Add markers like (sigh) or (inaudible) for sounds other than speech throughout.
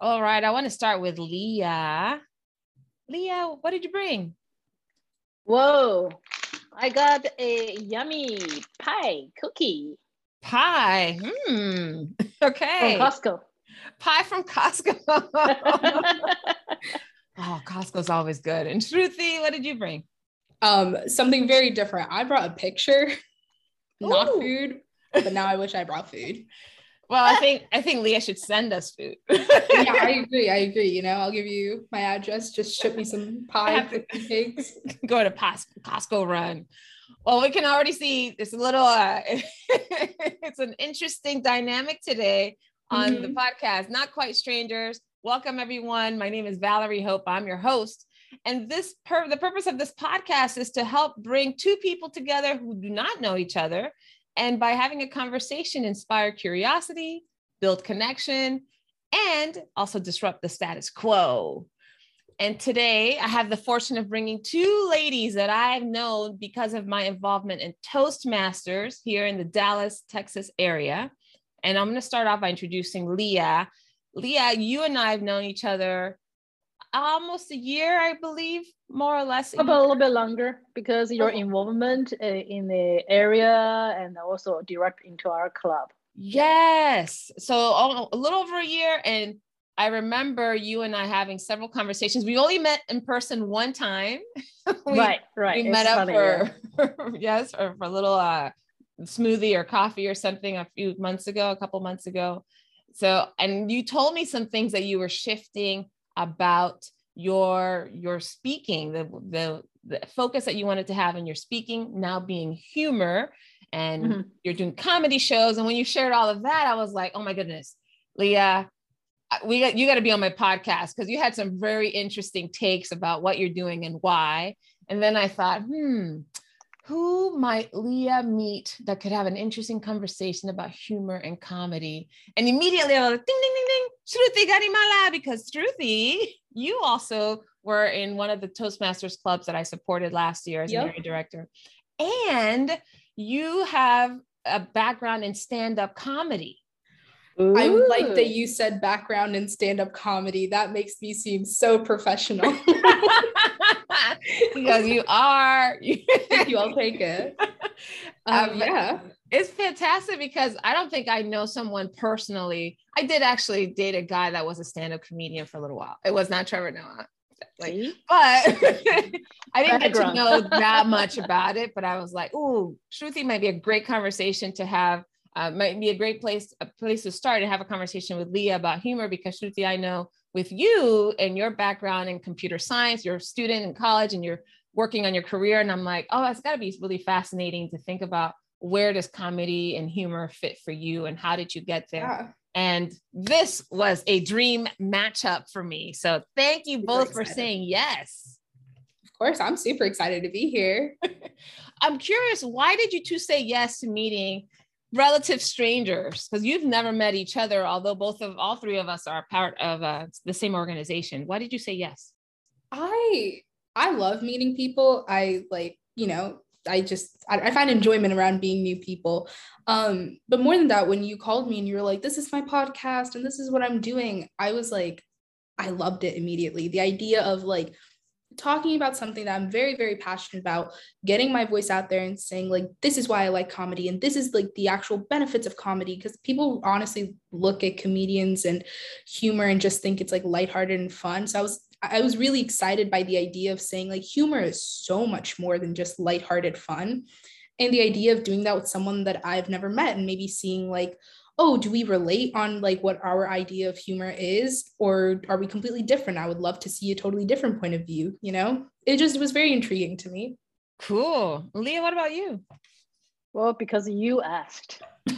All right, I want to start with Lia. Lia, what did you bring? Whoa, I got a yummy pie cookie. Pie. Hmm. (laughs) Okay. From Costco. Pie from Costco. (laughs) oh, Costco's always good. And Shruthi, what did you bring? Um, something very different. I brought a picture, not food, but now I wish I brought food. Well, I think I think Lia should send us food. (laughs) yeah, I (laughs) agree. I agree. You know, I'll give you my address. Just ship me some pie, cakes. (laughs) Go to Costco run. Well, we can already see it's a little. Uh, it's an interesting dynamic today on mm-hmm. the podcast. Not quite strangers. Welcome everyone. My name is Valerie Hope. I'm your host. And this per- the purpose of this podcast is to help bring two people together who do not know each other and by having a conversation, inspire curiosity, build connection, and also disrupt the status quo. And today I have the fortune of bringing two ladies that I've known because of my involvement in Toastmasters here in the Dallas, Texas area. And I'm going to start off by introducing Lia. Lia, you and I have known each other almost a year, I believe, more or less. About a little bit longer because your oh. involvement uh, in the area and also direct into our club. Yes. So a little over a year. And I remember you and I having several conversations. We only met in person one time. (laughs) we, right, right. We it's met up for, (laughs) yes, or for a little uh, smoothie or coffee or something a few months ago, a couple months ago. So, and you told me some things that you were shifting about your your speaking the the the focus that you wanted to have in your speaking now being humor and mm-hmm. you're doing comedy shows and when you shared all of that i was like oh my goodness lia we got you got to be on my podcast because you had some very interesting takes about what you're doing and why and then i thought hmm who might Lia meet that could have an interesting conversation about humor and comedy? And immediately I was like, ding, ding, ding, ding, Shruthi Garimalla, because Shruthi, you also were in one of the Toastmasters clubs that I supported last year as yep. an area director. And you have a background in stand-up comedy. Ooh. I like that you said background in stand-up comedy. That makes me seem so professional. (laughs) (laughs) because you are. You. I'll take it. (laughs) Um, um, yeah. It's fantastic because I don't think I know someone personally. I did actually date a guy that was a stand-up comedian for a little while. It was not Trevor Noah. Like, but (laughs) I didn't get to know (laughs) that much about it. But I was like, "Ooh, Shruthi might be a great conversation to have uh, might be a great place a place to start and have a conversation with Lia about humor because Shruthi, I know with you and your background in computer science, you're a student in college and you're working on your career, and I'm like, oh, it's got to be really fascinating to think about where does comedy and humor fit for you and how did you get there. Yeah. And this was a dream matchup for me. So thank you both for saying yes. Of course, I'm super excited to be here. (laughs) I'm curious, why did you two say yes to meeting relative strangers because you've never met each other although both of all three of us are part of uh, the same organization why did you say yes i i love meeting people i like you know i just I, I find enjoyment around being new people um but more than that when you called me and you were like this is my podcast and this is what i'm doing i was like i loved it immediately the idea of like talking about something that I'm very, very passionate about, getting my voice out there and saying, like, this is why I like comedy and this is like the actual benefits of comedy. Because people honestly look at comedians and humor and just think it's like lighthearted and fun. So I was I was really excited by the idea of saying like humor is so much more than just lighthearted fun. And the idea of doing that with someone that I've never met and maybe seeing like, oh, do we relate on like what our idea of humor is, or are we completely different? I would love to see a totally different point of view. You know, it just was very intriguing to me. Cool, Lia. What about you? Well, because you asked. (laughs)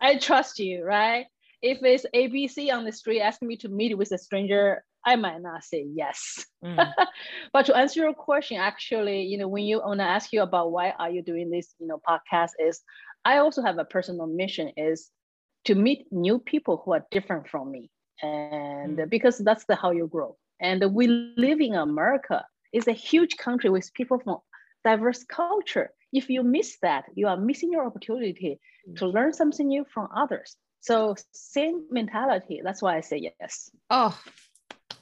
I trust you, right? If it's ABC on the street asking me to meet with a stranger, I might not say yes. Mm. (laughs) but to answer your question, actually, you know, when you want to ask you about why are you doing this, you know, podcast is I also have a personal mission is to meet new people who are different from me. And mm. because that's the how you grow. And we live in America. It's a huge country with people from diverse culture. If you miss that, you are missing your opportunity mm. to learn something new from others. So same mentality. That's why I say yes. Oh,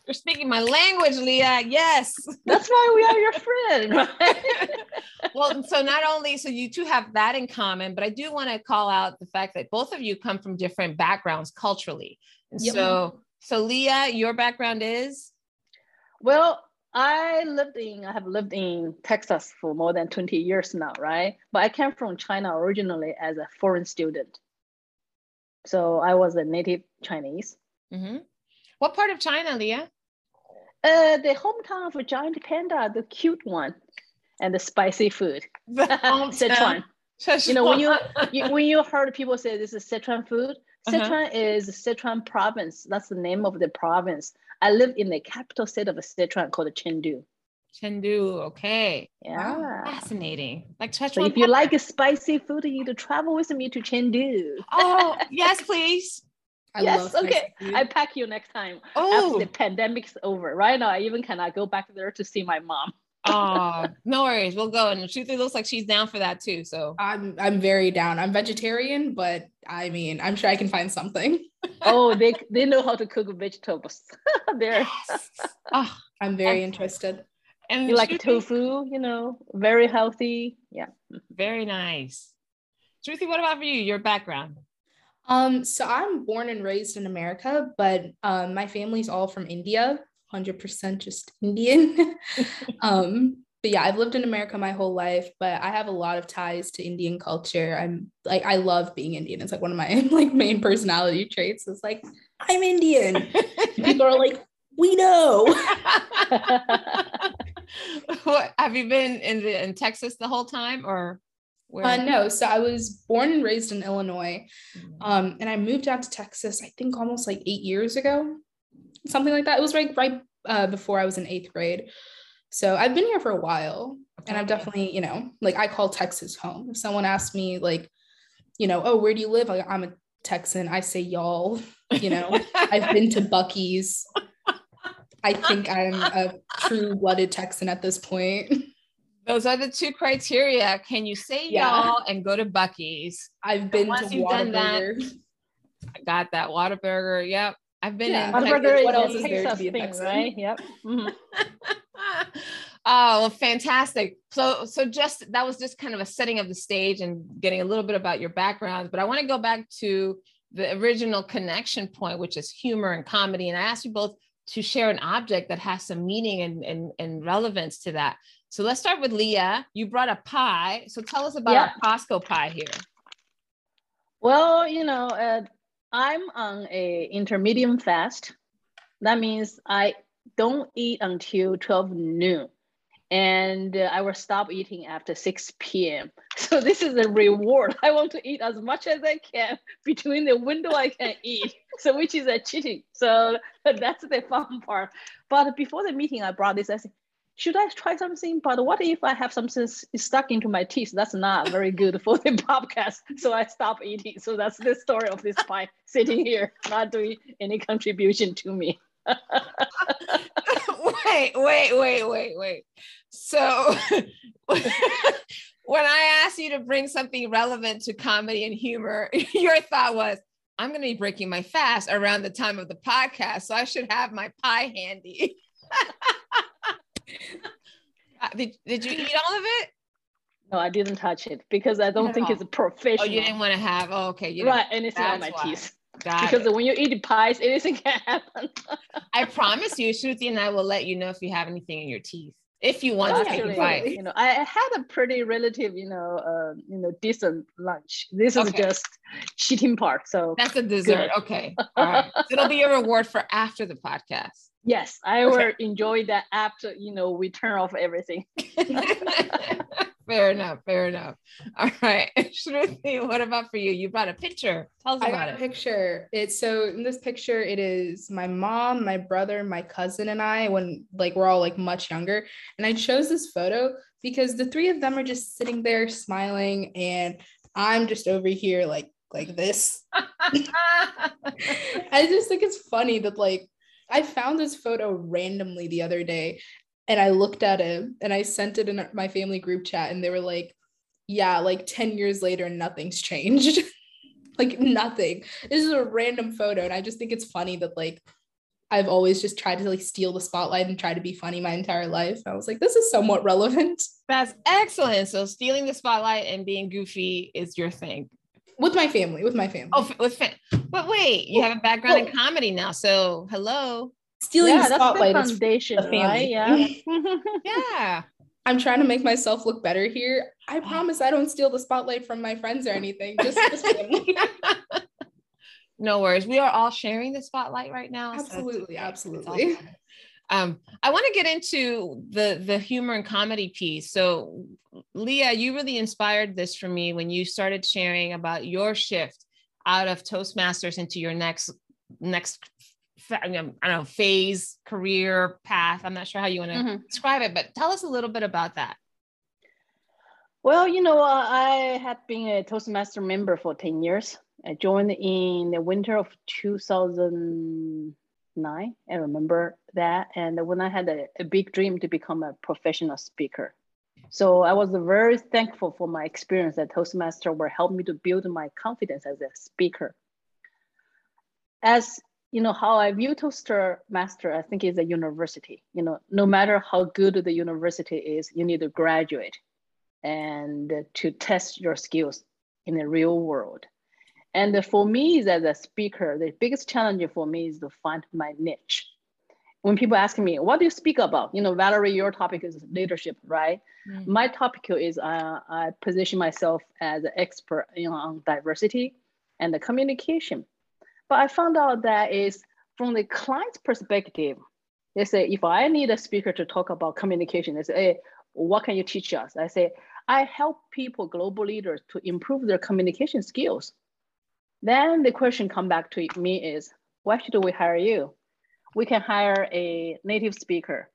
you're speaking my language, Lia. Yes. That's why we are your friend. Right? (laughs) well, so not only so you two have that in common, but I do want to call out the fact that both of you come from different backgrounds culturally. And yep. so so Lia, your background is well, I lived in, I have lived in Texas for more than 20 years now, right? But I came from China originally as a foreign student. So I was a native Chinese. Mm-hmm. What part of China, Lia? Uh, the hometown of a giant panda, the cute one, and the spicy food. (laughs) The (laughs) Sichuan. you know, when you, (laughs) you, when you heard people say this is Sichuan food, uh-huh. Sichuan uh-huh. is Sichuan province. That's the name of the province. I live in the capital city of Sichuan called Chengdu. Chengdu, okay. Yeah. Wow, fascinating. Like Sichuan. So if you like a spicy food, you need to travel with me to Chengdu. Oh, (laughs) yes, please. I yes, okay. I pack you next time. Oh. After the pandemic's over. Right now, I even cannot go back there to see my mom oh, (laughs) no worries. We'll go. And she looks like she's down for that too. So I'm I'm very down. I'm vegetarian, but I mean, I'm sure I can find something. oh, (laughs) they they know how to cook vegetables. there. Yes. Oh, I'm very interested. And you like Shruthi, tofu, you know, very healthy. Yeah. Very nice. Shruthi, what about for you? Your background? Um, so I'm born and raised in America, but um, my family's all from India. 100% just Indian. (laughs) um, but yeah, I've lived in America my whole life, but I have a lot of ties to Indian culture. I'm like, I love being Indian. It's like one of my (laughs) like main personality traits. It's like, I'm Indian. (laughs) People are like, we know. (laughs) what have you been in the in Texas the whole time or where? Uh, no, so I was born and raised in Illinois. Mm-hmm. Um, and I moved out to Texas, I think almost like eight years ago something like that. It was right right uh, before I was in eighth grade. So I've been here for a while, okay. and I've definitely, you know, like I call Texas home. If someone asks me, like, you know, oh, where do you live? Like, I'm a Texan. I say y'all. You know, (laughs) I've been to Buc-ee's. I think I'm a true-blooded Texan at this point. Those are the two criteria. Can you say yeah. y'all and go to Buc-ee's? I've been to Whataburger. I got that Whataburger. Yep. I've been yeah, in Texas. What else is there to be thing, right? Yep. Mm-hmm. (laughs) oh, well, fantastic. So, so just that was just kind of a setting of the stage and getting a little bit about your background. But I want to go back to the original connection point, which is humor and comedy. And I asked you both to share an object that has some meaning and, and, and relevance to that. So let's start with Lia. You brought a pie. So tell us about yep. our Costco pie here. Well, you know, uh, I'm on a intermediate fast. That means I don't eat until 12 noon and uh, I will stop eating after 6 p.m. (laughs) So this is a reward. I want to eat as much as I can (laughs) between the window I can eat. (laughs) So which is a cheating. So that's the fun part. But before the meeting, I brought this. I said, should I try something? But what if I have something stuck into my teeth? That's not very good for the podcast. So I stop eating. So that's the story of this pie sitting here, not doing any contribution to me. Wait, wait, wait, wait, wait. So (laughs) when I asked you to bring something relevant to comedy and humor, (laughs) your thought was, I'm going to be breaking my fast around the time of the podcast. So I should have my pie handy. (laughs) Uh, did, did you eat all of it? No, I didn't touch it because I don't think it's a professional. Oh, you didn't want to have. Oh, okay. You right, anything on my why. teeth. Got because it. when you eat pies, anything (laughs) can happen. I promise you, Shruthi and I will let you know if you have anything in your teeth. If you want to take a bite. You know, I had a pretty relative, you know, uh, you know, decent lunch. This is okay. just cheating part. So that's a dessert. Good. Okay. All right. It'll be a reward for after the podcast. Yes, I okay. will enjoy that after you know we turn off everything. (laughs) (laughs) fair enough. Fair enough. (laughs) All right, (laughs) Shruthi, what about for you? You brought a picture. Tell us I about it. A picture. It's so in this picture, it is my mom, my brother, my cousin, and I when like we're all like much younger. And I chose this photo because the three of them are just sitting there smiling, and I'm just over here like like this. (laughs) I just think it's funny that like I found this photo randomly the other day and I looked at it and I sent it in my family group chat and they were like, yeah, like 10 years later, nothing's changed. (laughs) like nothing. This is a random photo. And I just think it's funny that like I've always just tried to like steal the spotlight and try to be funny my entire life. I was like, this is somewhat relevant. (laughs) That's excellent. So stealing the spotlight and being goofy is your thing. With my family, with my family. Oh, with fam- but wait, you have a background in comedy now. So hello. Stealing yeah, the spotlight that's the foundation, the family. right? Yeah. (laughs) Yeah. I'm trying to make myself look better here. I promise I don't steal the spotlight from my friends or anything. Just, just (laughs) (laughs) no worries. We are all sharing the spotlight right now. absolutely, okay. It's all absolutely. fine. Um, I want to get into the the humor and comedy piece. So, Lia, you really inspired this for me when you started sharing about your shift out of Toastmasters into your next next I don't know phase career path. I'm not sure how you want to Mhm. describe it, but tell us a little bit about that. Well, you know, uh, I had been a Toastmaster member for 10 years. I joined in the winter of 2009. I remember that. And when I had a, a big dream to become a professional speaker. So I was very thankful for my experience at Toastmaster where helped me to build my confidence as a speaker. As you know, how I view Toaster Master, I think is a university. You know, no matter how good the university is, you need to graduate and to test your skills in the real world. And for me, as a speaker, the biggest challenge for me is to find my niche. When people ask me, what do you speak about? You know, Valerie, your topic is leadership, right? Mm. My topic is uh, I position myself as an expert you know, on diversity and the communication. But I found out that is from the client's perspective, they say, if I need a speaker to talk about communication, they say, hey, what can you teach us? I say, I help people, global leaders, to improve their communication skills. Then the question come back to me is, why should we hire you? We can hire a native speaker,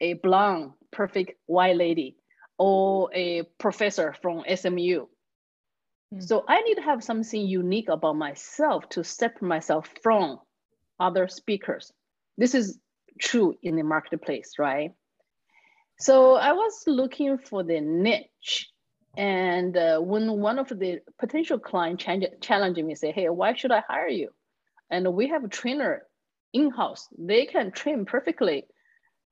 a blonde, perfect white lady, or a professor from SMU. Hmm. So I need to have something unique about myself to separate myself from other speakers. This is true in the marketplace, right? So I was looking for the niche. And uh, when one of the potential clients challenging me, say, hey, why should I hire you? And we have a trainer in-house. They can train perfectly,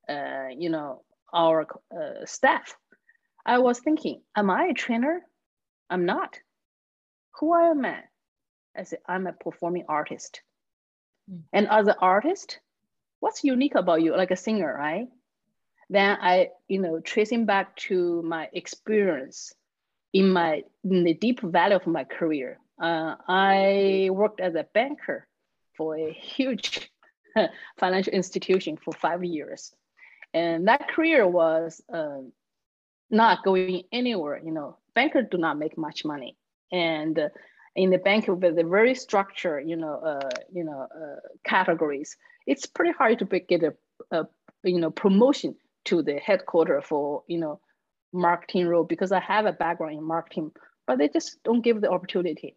uh, you know, our uh, staff. I was thinking, am I a trainer? I'm not. Who am I? I said, I'm a performing artist. Mm. And as an artist, what's unique about you? Like a singer, right? Then I, you know, tracing back to my experience in my in the deep valley of my career. Uh, I worked as a banker for a huge (laughs) financial institution for five years, and that career was uh, not going anywhere. You know, bankers do not make much money, and in the bank with the very structured, you know, uh, you know, uh, categories, it's pretty hard to get a, a, you know, promotion to the headquarter for, you know, marketing role because I have a background in marketing, but they just don't give the opportunity.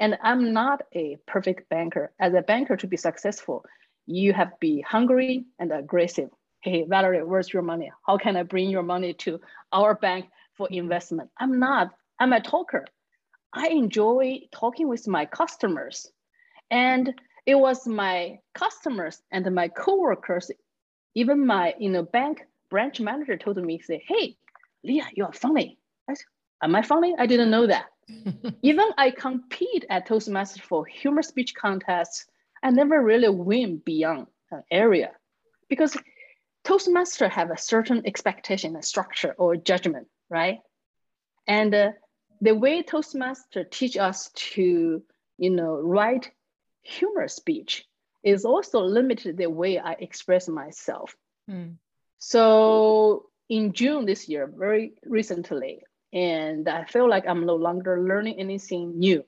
And I'm not a perfect banker. As a banker, to be successful, you have to be hungry and aggressive. Hey, Valerie, where's your money? How can I bring your money to our bank for investment? I'm not. I'm a talker. I enjoy talking with my customers. And it was my customers and my coworkers, even my you know bank branch manager told me, say, hey, Lia, you are funny. I said, am I funny? I didn't know that. (laughs) even I compete at Toastmasters for humor speech contests, I never really win beyond an area because Toastmaster have a certain expectation, a structure or judgment, right? And uh, the way Toastmaster teach us to, you know, write humor speech is also limited the way I express myself. Hmm. So in June this year, very recently, and I feel like I'm no longer learning anything new.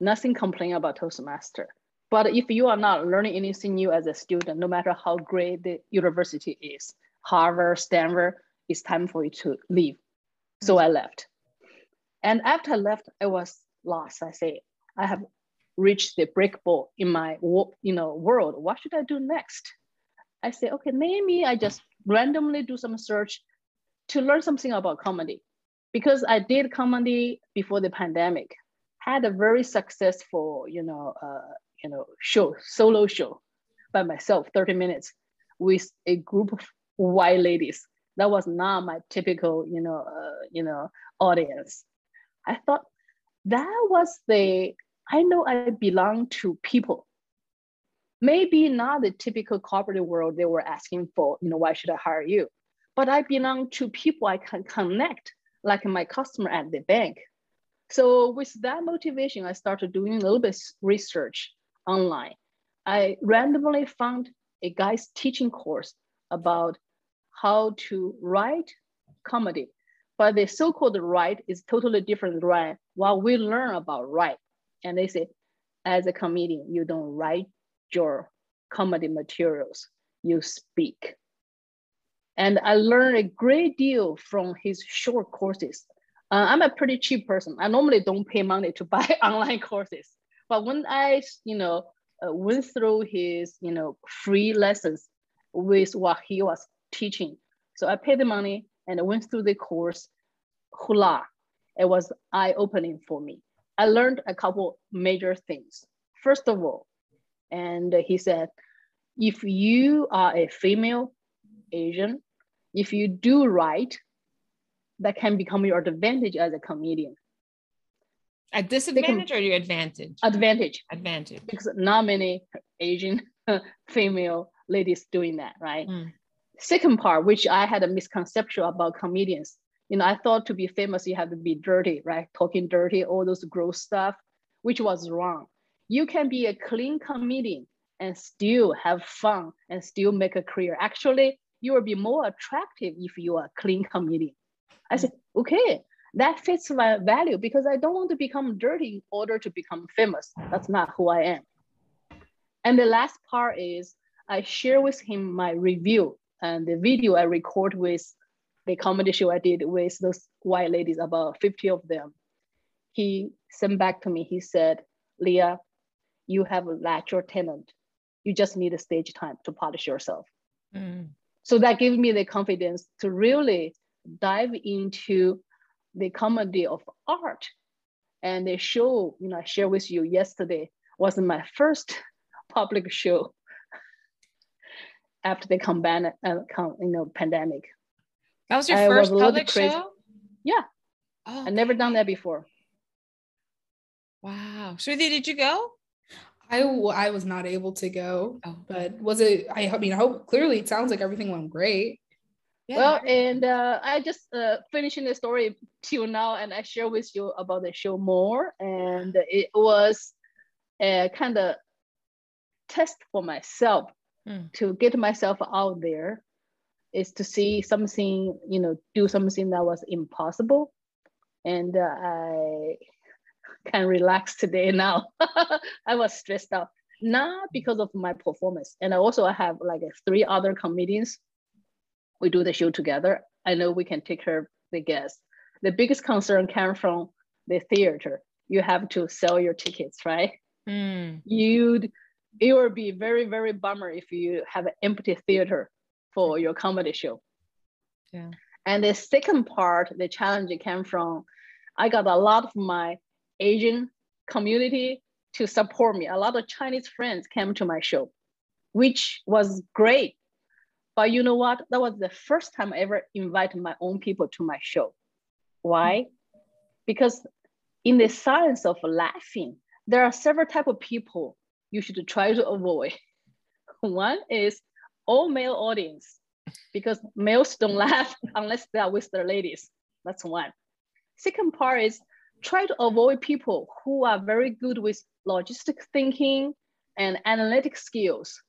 Nothing complain about Toastmaster. But if you are not learning anything new as a student, no matter how great the university is, Harvard, Stanford, it's time for you to leave. So I left. And after I left, I was lost. I say, I have reached the break ball in my you know world. What should I do next? I say, okay, maybe I just randomly do some search to learn something about comedy. Because I did comedy before the pandemic. had a very successful, you know, uh, you know, show, solo show by myself, 30 minutes with a group of white ladies. That was not my typical, you know, uh, you know, audience. I thought that was the, I know I belong to people. Maybe not the typical corporate world they were asking for, you know, why should I hire you? But I belong to people I can connect, like my customer at the bank. So with that motivation, I started doing a little bit research online. I randomly found a guy's teaching course about how to write comedy. But the so-called write is totally different write. While we learn about write, and they say, as a comedian, you don't write your comedy materials, you speak. And I learned a great deal from his short courses. Uh, I'm a pretty cheap person. I normally don't pay money to buy (laughs) online courses. But when I, you know, uh, went through his, you know, free lessons with what he was teaching, so I paid the money and I went through the course. Hula, it was eye-opening for me. I learned a couple major things. First of all, and he said, if you are a female Asian, if you do right, that can become your advantage as a comedian. A disadvantage or your advantage? Advantage. Advantage. Because not many Asian (laughs) female ladies doing that, right? Mm. Second part, which I had a misconception about comedians. You know, I thought to be famous, you have to be dirty, right? Talking dirty, all those gross stuff, which was wrong. You can be a clean comedian and still have fun and still make a career. Actually, you will be more attractive if you are a clean comedian. I said, okay, that fits my value because I don't want to become dirty in order to become famous. That's not who I am. And the last part is I share with him my review and the video I record with the comedy show I did with those white ladies, about 50 of them. He sent back to me, he said, Lia, you have a natural talent. You just need a stage time to polish yourself. Mm. So that gave me the confidence to really dive into the comedy of art. And the show, you know, I shared with you yesterday was my first (laughs) public show after the combat, uh, you know, pandemic. That was your I first was public show? Yeah. Oh, I never done that before. Wow. Shruthi, did you go? I, I was not able to go, oh. but was it, I, I mean, I hope clearly it sounds like everything went great. Yeah. Well, and uh, I just uh, finishing the story till now, and I share with you about the show more. And it was a kind of test for myself mm. to get myself out there, is to see something, you know, do something that was impossible, and uh, I can relax (laughs) today now. (laughs) I was stressed out, not because of my performance, and I also have like three other comedians we do the show together. I know we can take care of the guests. The biggest concern came from the theater. You have to sell your tickets, right? Mm. You'd it would be very very bummer if you have an empty theater for your comedy show. Yeah. And the second part, the challenge came from, I got a lot of my Asian community to support me. A lot of Chinese friends came to my show, which was great but you know what? That was the first time I ever invited my own people to my show. Why? Hmm. Because in the science of laughing, there are several type of people you should try to avoid. (laughs) One is all male audience, because males don't (laughs) laugh unless they are with their ladies. That's one. Second part is try to avoid people who are very good with logistic thinking and analytic skills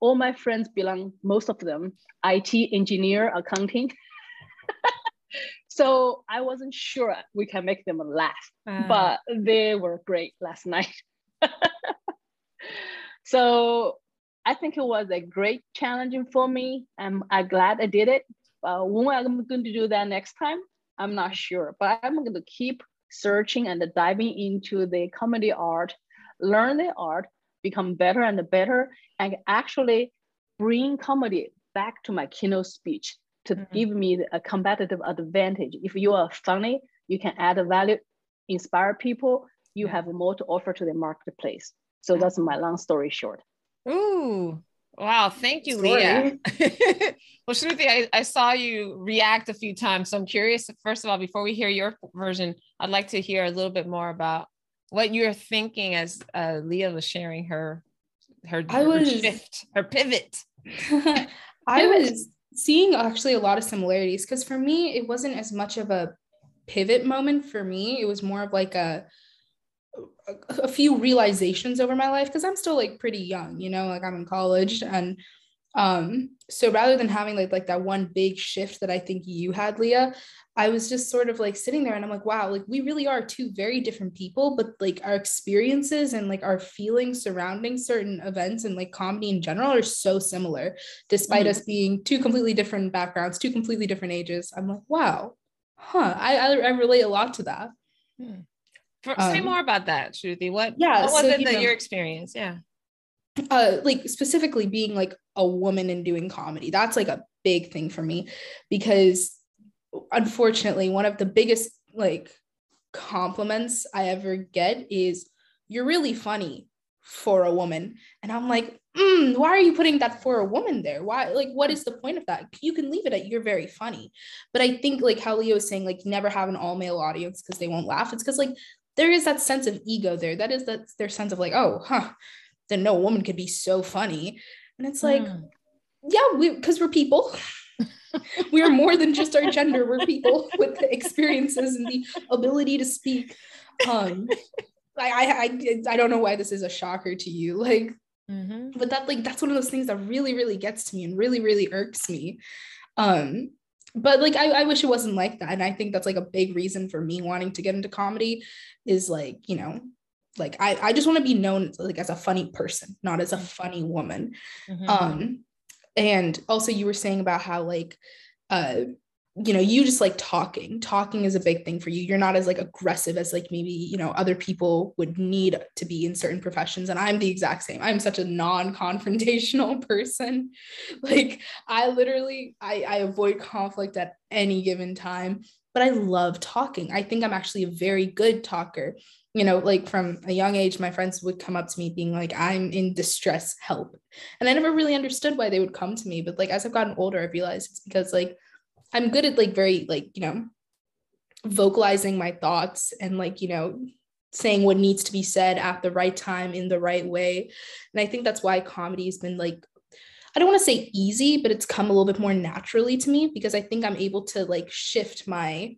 all my friends belong, most of them, IT, engineer, accounting. (laughs) so I wasn't sure we can make them laugh, uh. but they were great last night. So I think it was a great challenging for me. I'm, I'm glad I did it. Uh, when I'm going to do that next time, I'm not sure, but I'm going to keep searching and diving into the comedy art, learn the art, become better and better and actually bring comedy back to my keynote speech to mm-hmm. give me a competitive advantage. If you are funny, you can add value, inspire people. you have more to offer to the marketplace. So that's my long story short. Ooh, wow. Thank you, Lia. (laughs) well, Shruthi, I, I saw you react a few times. So I'm curious, first of all, before we hear your version, I'd like to hear a little bit more about what you're thinking as uh, Lia was sharing her her, I was, her shift, her pivot. (laughs) I was seeing actually a lot of similarities because for me, it wasn't as much of a pivot moment for me. It was more of like a a, a few realizations over my life because I'm still like pretty young, you know, like I'm in college and um so rather than having like like that one big shift that I think you had Lia, I was just sort of like sitting there and I'm like wow, like we really are two very different people, but like our experiences and like our feelings surrounding certain events and like comedy in general are so similar despite mm-hmm. us being two completely different backgrounds, two completely different ages. I'm like wow. Huh, I I, I relate a lot to that. Hmm. Um, say more about that, Shruthi. What, yeah, what was so, it that know, your experience? Yeah. Uh, like specifically being like a woman and doing comedy. That's like a big thing for me because unfortunately, one of the biggest like compliments I ever get is you're really funny for a woman. And I'm like, mm, why are you putting that for a woman there? Why, like, what is the point of that? You can leave it at you're very funny. But I think, like, how Leo was saying, like, never have an all male audience because they won't laugh. It's because, like, there is that sense of ego there. That is that their sense of like, oh, huh, then no woman could be so funny. And it's like, mm. yeah, we because we're people. (laughs) we are more than just our gender. We're people with the experiences and the ability to speak. Um, I, I, I, I don't know why this is a shocker to you. Like, mm-hmm. but that like that's one of those things that really, really gets to me and really, really irks me. Um, but like I, I wish it wasn't like that and i think that's like a big reason for me wanting to get into comedy is like you know like i, I just want to be known like as a funny person not as a funny woman mm-hmm. um and also you were saying about how like uh you know you just like talking. Talking is a big thing for you. You're not as like aggressive as like maybe you know other people would need to be in certain professions. And i'm the exact same. I'm such a non-confrontational (laughs) person. Like i literally i i avoid conflict at any given time but i love talking. I think i'm actually a very good talker. You know like from a young age my friends would come up to me being like i'm in distress help. And i never really understood why they would come to me but like as i've gotten older i realized it's because like I'm good at like very like, you know, vocalizing my thoughts and like, you know, saying what needs to be said at the right time in the right way. And I think that's why comedy has been like I don't want to say easy, but it's come a little bit more naturally to me because I think I'm able to like shift my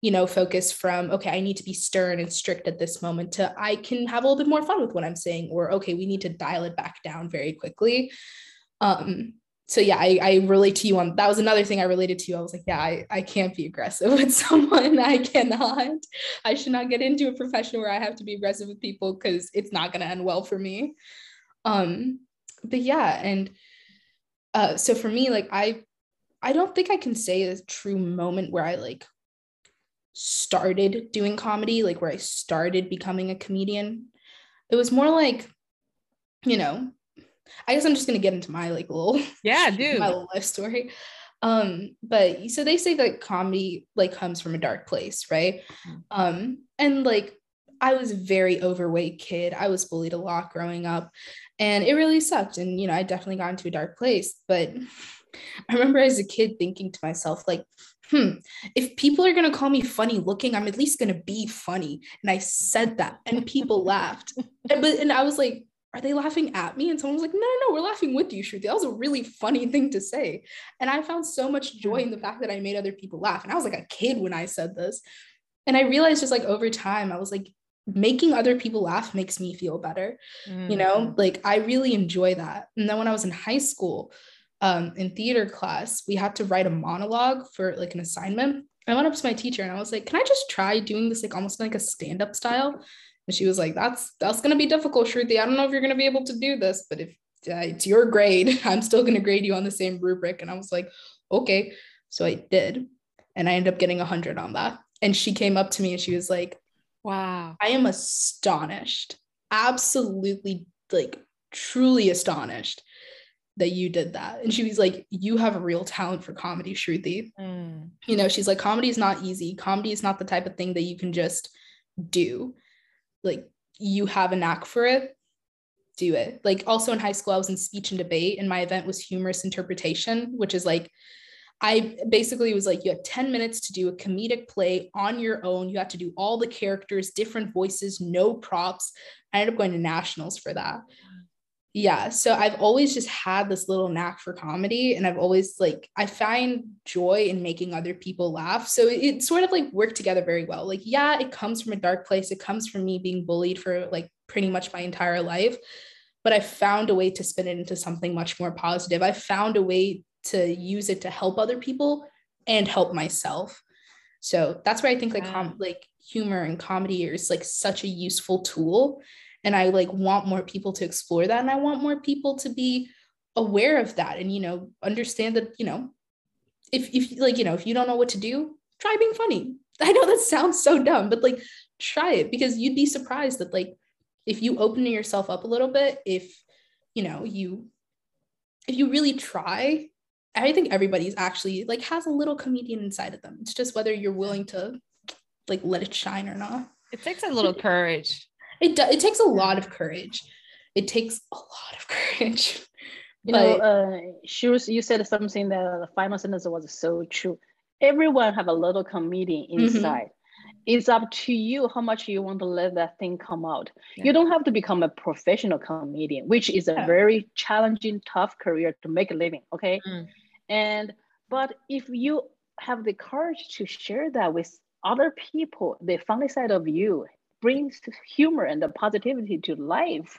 you know focus from okay i need to be stern and strict at this moment to i can have a little bit more fun with what i'm saying or okay we need to dial it back down very quickly um so yeah, I, I relate to you on that was another thing I related to. I was like, yeah, I, I can't be aggressive (laughs) with someone. I cannot. I should not get into a profession where I have to be aggressive with people because it's not gonna end well for me. Um, but yeah, and uh, so for me, like I I don't think I can say a true moment where I like started doing comedy, like where I started becoming a comedian. It was more like, you know, I guess I'm just gonna get into my like little (laughs) yeah, dude, my little life story. Um, but so they say that comedy like comes from a dark place, right? Mm. Um, and like I was a very overweight kid. I was bullied a lot growing up, and it really sucked. And you know, I definitely got into a dark place. But (laughs) I remember as a kid thinking to myself, like, hmm, if people are gonna call me funny looking, I'm at least gonna be funny. And I said that, and people laughed. And, but and I was like, are they laughing at me? And someone was like, no, no, no, we're laughing with you, Shruthi. That was a really funny thing to say. And I found so much joy in the fact that I made other people laugh. And I was like a kid when I said this. And I realized just like over time, I was like, making other people laugh makes me feel better. Mm. You know, mm. like I really enjoy that. And then when I was in high school, um, in theater class, we had to write a monologue for like an assignment. I went up to my teacher and I was like, can I just try doing this like almost like a stand-up style? And she was like, that's that's gonna be difficult, Shruthi. I don't know if you're gonna be able to do this, but if uh, it's your grade, (laughs) I'm still gonna grade you on the same rubric. And I was like, okay. So I did. And I ended up getting a hundred on that. And she came up to me and she was like, Wow, I am astonished. Absolutely like truly astonished that you did that. And she was like, You have a real talent for comedy, Shruthi. Mm. You know, she's like, Comedy is not easy. Comedy is not the type of thing that you can just do like you have a knack for it, do it. Like also in high school, I was in speech and debate, and my event was humorous interpretation, which is like I basically was like, you have 10 minutes to do a comedic play on your own. You have to do all the characters, different voices, no props. I ended up going to nationals for that. Yeah. So I've always just had this little knack for comedy. And I've always like, I find joy in making other people laugh. So it, it sort of like worked together very well. Like, yeah, it comes from a dark place. It comes from me being bullied for like pretty much my entire life but I found a way to spin it into something much more positive. I found a way to use it to help other people and help myself. So that's where I think like com- like humor and comedy is like such a useful tool and I like want more people to explore that and I want more people to be aware of that and you know understand that you know if if like you know if you don't know what to do try being funny. (laughs) I know that sounds so dumb but like try it because you'd be surprised that like if you open yourself up a little bit if you know you if you really try I think everybody's actually like has a little comedian inside of them. It's just whether you're willing to like let it shine or not. It takes a little courage. It does. It takes a lot of courage. It takes a lot of (laughs) courage. You but, know, uh, she was. You said something that the final sentence was so true. Everyone have a little comedian mm-hmm. inside. Mm-hmm it's up to you how much you want to let that thing come out. Yeah. You don't have to become a professional comedian, which is a yeah. very challenging, tough career to make a living. Okay. Mm. And, but if you have the courage to share that with other people, the funny side of you brings humor and the positivity to life,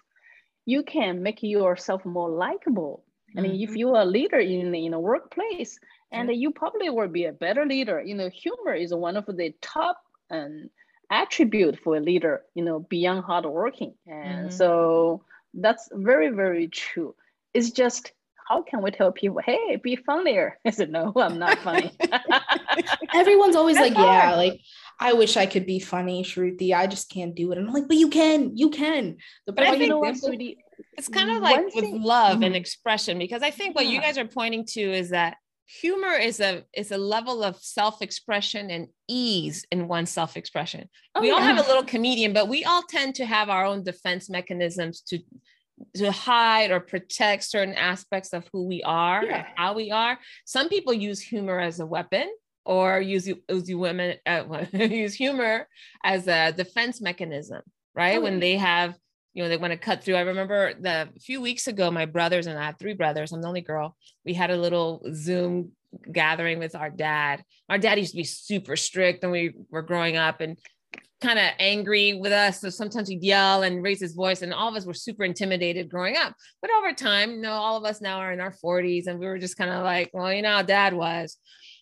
you can make yourself more likable. I mean, mm-hmm. if you're a leader in, in a workplace, and you probably will be a better leader. You know, humor is one of the top an attribute for a leader, you know, beyond hardworking. And mm-hmm. so that's very, very true. It's just how can we tell people, hey, be funnier? (laughs) I said, no, I'm not funny. (laughs) Everyone's always that's like, hard. yeah, like I wish I could be funny, Shruthi. I just can't do it. And I'm like, but you can, you can. The but I think, you know sweetie, it's kind of like with thing, love mm-hmm. and expression, because I think what yeah. you guys are pointing to is that humor is a is a level of self-expression and ease in one's self-expression. Oh, we yeah. all have a little comedian, but we all tend to have our own defense mechanisms to to hide or protect certain aspects of who we are yeah. how we are. Some people use humor as a weapon or use use women uh, (laughs) use humor as a defense mechanism, right? Oh, when they have you know they want to cut through. I remember the a few weeks ago my brothers and i have three brothers i'm the only girl we had a little zoom gathering with our dad. Our dad used to be super strict when we were growing up and kind of angry with us so sometimes he'd yell and raise his voice and all of us were super intimidated growing up. But over time you know all of us now are in our 40s and we were just kind of like well you know how dad was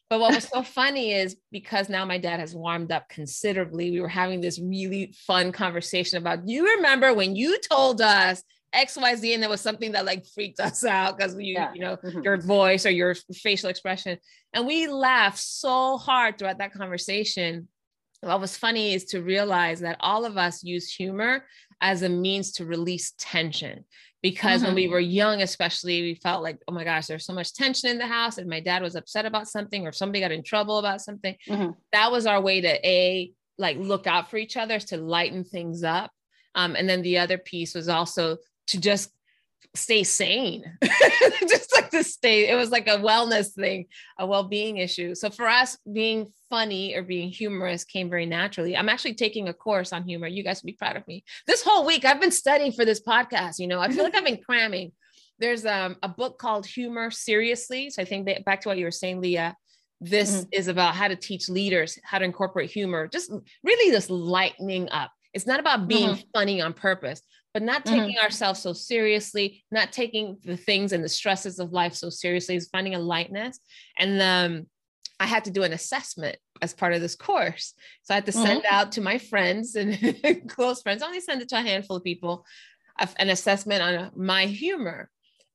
but what was so funny is because now my dad has warmed up considerably, we were having this really fun conversation about you remember when you told us XYZ and there was something that like freaked us out because you, yeah. you know, mm-hmm. your voice or your facial expression. And we laughed so hard throughout that conversation. What was funny is to realize that all of us use humor as a means to release tension because mm-hmm. when we mm-hmm. were young especially we felt like oh my gosh there's so much tension in the house and my dad was upset about something or if somebody got in trouble about something mm-hmm. that was our way to a like look out for each other to lighten things up um, and then the other piece was also to just stay sane. (laughs) Just like to stay it was like a wellness thing a well-being issue. So for us being funny or being humorous came very naturally. I'm actually taking a course on humor. You guys will be proud of me. This whole week i've been studying for this podcast you know? I feel like i've been (laughs) cramming. There's um, a book called humor seriously. So i think that back to what you were saying lia this mm-hmm. is about how to teach leaders how to incorporate humor. Just really just lightening up. It's not about being mm-hmm. funny on purpose but not mm-hmm. taking mm-hmm. ourselves so seriously, not taking the things and the stresses of life so seriously, is finding a lightness. And um, I had to do an assessment as part of this course. So I had to send mm-hmm. out to my friends and (laughs) close friends, I only send it to a handful of people, an assessment on my humor.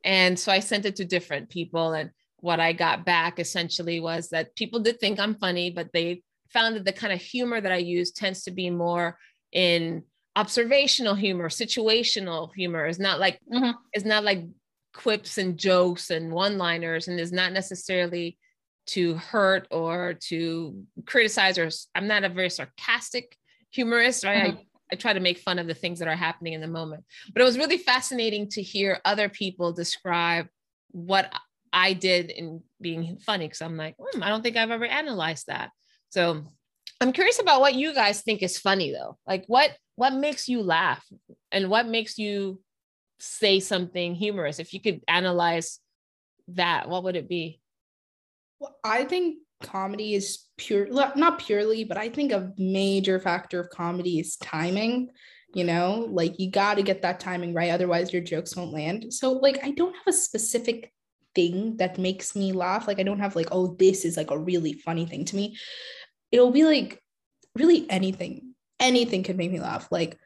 And so I sent it to different people. And what I got back essentially was that people did think I'm funny, but they found that the kind of humor that I use tends to be more in observational humor, situational humor is not like mm-hmm. is not like quips and jokes and one-liners and is not necessarily to hurt or to criticize or I'm not a very sarcastic humorist, right? Mm-hmm. I try to make fun of the things that are happening in the moment. But it was really fascinating to hear other people describe what I did in being funny because I'm like, hmm, I don't think I've ever analyzed that. So I'm curious about what you guys think is funny though. Like what what makes you laugh and what makes you say something humorous? If you could analyze that, what would it be? Well, I think comedy is pure not purely, but I think a major factor of comedy is timing. You know, like you got to get that timing right, otherwise your jokes won't land. So, like, I don't have a specific thing that makes me laugh. Like, I don't have like, oh, this is like a really funny thing to me. It'll be like really anything. Anything can make me laugh. Like,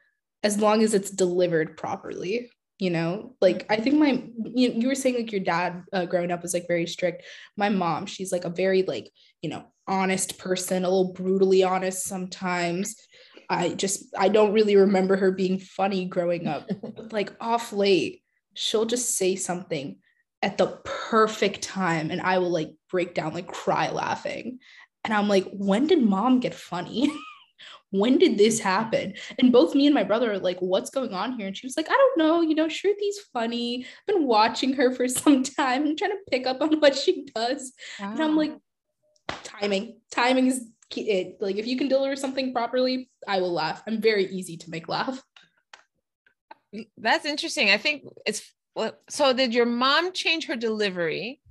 as long as it's delivered properly you know like i think my you, you were saying like your dad uh, growing up was like very strict my mom she's like a very like you know honest person a little brutally honest sometimes i just i don't really remember her being funny growing up (laughs) like off late she'll just say something at the perfect time and i will like break down like cry laughing and i'm like when did mom get funny (laughs) when did this mm-hmm. happen? And both me and my brother are like, what's going on here? And she was like, I don't know, you know, Shruthi's funny. I've been watching her for (laughs) some time. I'm trying to pick up on what she does. Wow. And I'm like, timing. Timing is it. Like if you can deliver something properly, I will laugh. I'm very easy to make laugh. Mm, that's interesting. I think it's so did your mom change her delivery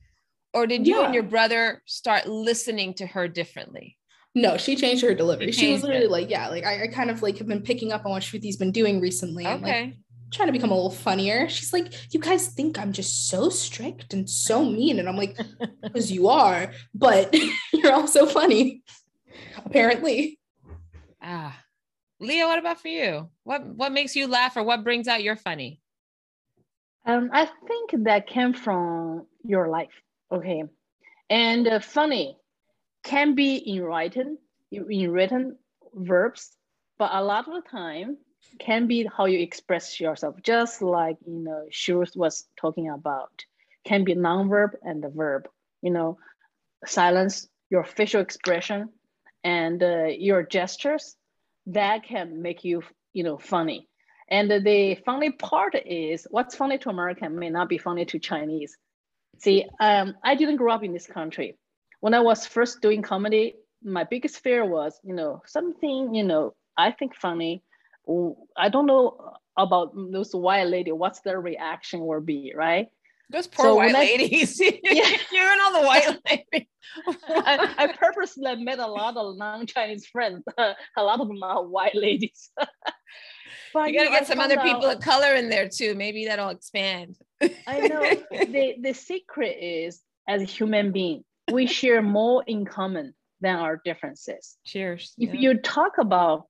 or did you yeah. and your brother start listening to her differently? No, she changed her delivery. She, she was literally it. like, yeah, like I, I, kind of like have been picking up on what Shruthi's been doing recently. Okay. And, like, trying to become a little funnier. She's like, you guys think I'm just so strict and so mean. And I'm like, (laughs) because you are, but (laughs) you're also funny, apparently. Ah. Lia, what about for you? What what makes you laugh or what brings out your funny? Um, I think that came from your life. Okay. And uh, funny can be in written, in written verbs, but a lot of the time can be how you express yourself, just like you know Shruth was talking about. Can be non-verb and the verb. You know, silence, your facial expression, and uh, your gestures that can make you you know funny. And the funny part is what's funny to American may not be funny to Chinese. See, um, I didn't grow up in this country when I was first doing comedy, my biggest fear was, you know, something, you know, I think funny. I don't know about those white lady, what's their reaction will be, right? Those poor so white I, ladies. (laughs) (laughs) yeah. you and all the white (laughs) ladies. I, I, purposely met a lot of non-Chinese friends. a lot of them are white ladies. But, you gotta get I some other out, people of color in there too. Maybe that'll expand. I know. (laughs) the the secret is as a human being, we share more in common than our differences. Cheers. If yeah. you talk about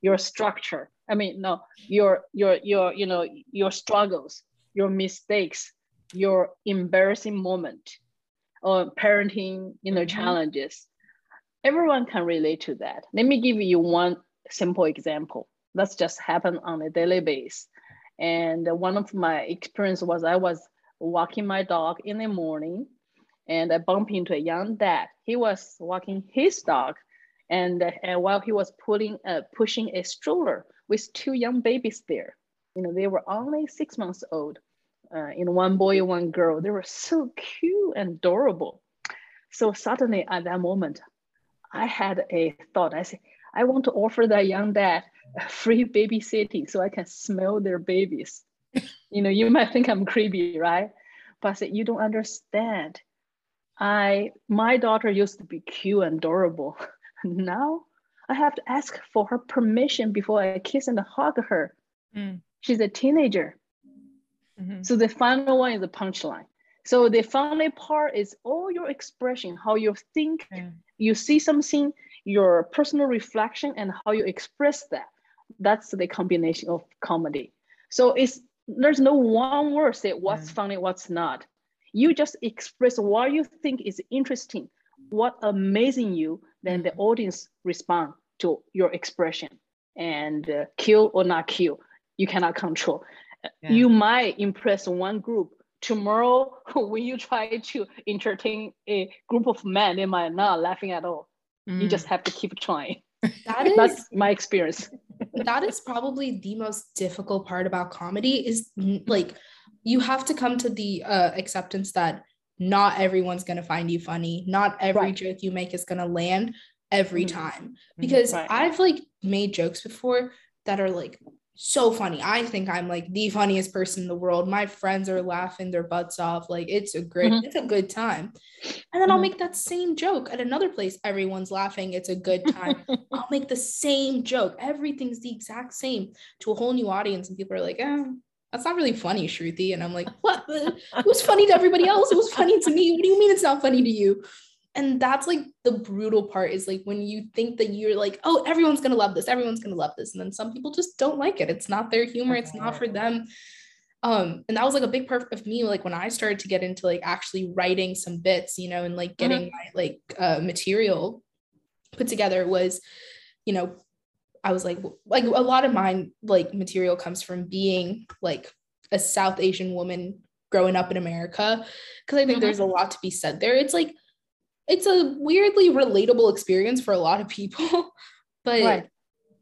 your structure, I mean, no, your your your you know your struggles, your mistakes, your embarrassing moment, or parenting, you know, mm-hmm. challenges. Everyone can relate to that. Let me give you one simple example. That's just happen on a daily basis. And one of my experience was I was walking my dog in the morning and I bumped into a young dad. He was walking his dog, and, and while he was pulling, uh, pushing a stroller with two young babies there, you know, they were only six months old. Uh, in one boy, one girl. They were so cute and adorable. So suddenly at that moment, I had a thought. I said, I want to offer that young dad (laughs) free babysitting so I can smell their babies. you know, you might think I'm creepy, right? But I said, you don't understand. I my daughter used to be cute and adorable. (laughs) now I have to ask for her permission before I kiss and hug her. Mm. She's a teenager. Mm-hmm. So the final one is the punchline. So the funny part is all your expression, how you think, you see something, your personal reflection, and how you express that. That's the combination of comedy. So it's there's no one word say what's mm. funny, what's not. You just express what you think is interesting, what amazing you, then the mm-hmm. audience respond to your expression and uh, kill or not kill, you cannot control. Yeah. You might impress one group. Tomorrow, (laughs) when you try to entertain a group of men, they might not laughing at all. Mm. You just mm. have to keep trying. That (laughs) is, That's my experience. (laughs) that is probably the most difficult part about comedy is like you have to come to the uh, acceptance that not everyone's going to find you funny not every right. joke you make is going to land every mm-hmm. time mm-hmm. because right. i've like made jokes before that are like so funny. I think I'm like the funniest person in the world. My friends are laughing their butts off. Like it's a great, mm-hmm. it's a good time. And then mm-hmm. I'll make that same joke at another place. Everyone's laughing. It's a good time. (laughs) I'll make the same joke. Everything's the exact same to a whole new audience. And people are like, oh, that's not really funny, Shruthi. And I'm like, what? (laughs) It was funny to everybody else. It was funny to me. What do you mean it's not funny to you? And that's like the brutal part is like when you think that you're like oh everyone's gonna love this everyone's gonna love this and then some people just don't like it it's not their humor it's not for them um and that was like a big part of me like when i started to get into like actually writing some bits you know and like getting mm-hmm. my like uh, material put together was you know i was like like a lot of mine like material comes from being like a south asian woman growing up in america because i think mm-hmm. there's a lot to be said there it's like it's a weirdly relatable experience for a lot of people. (laughs) but right.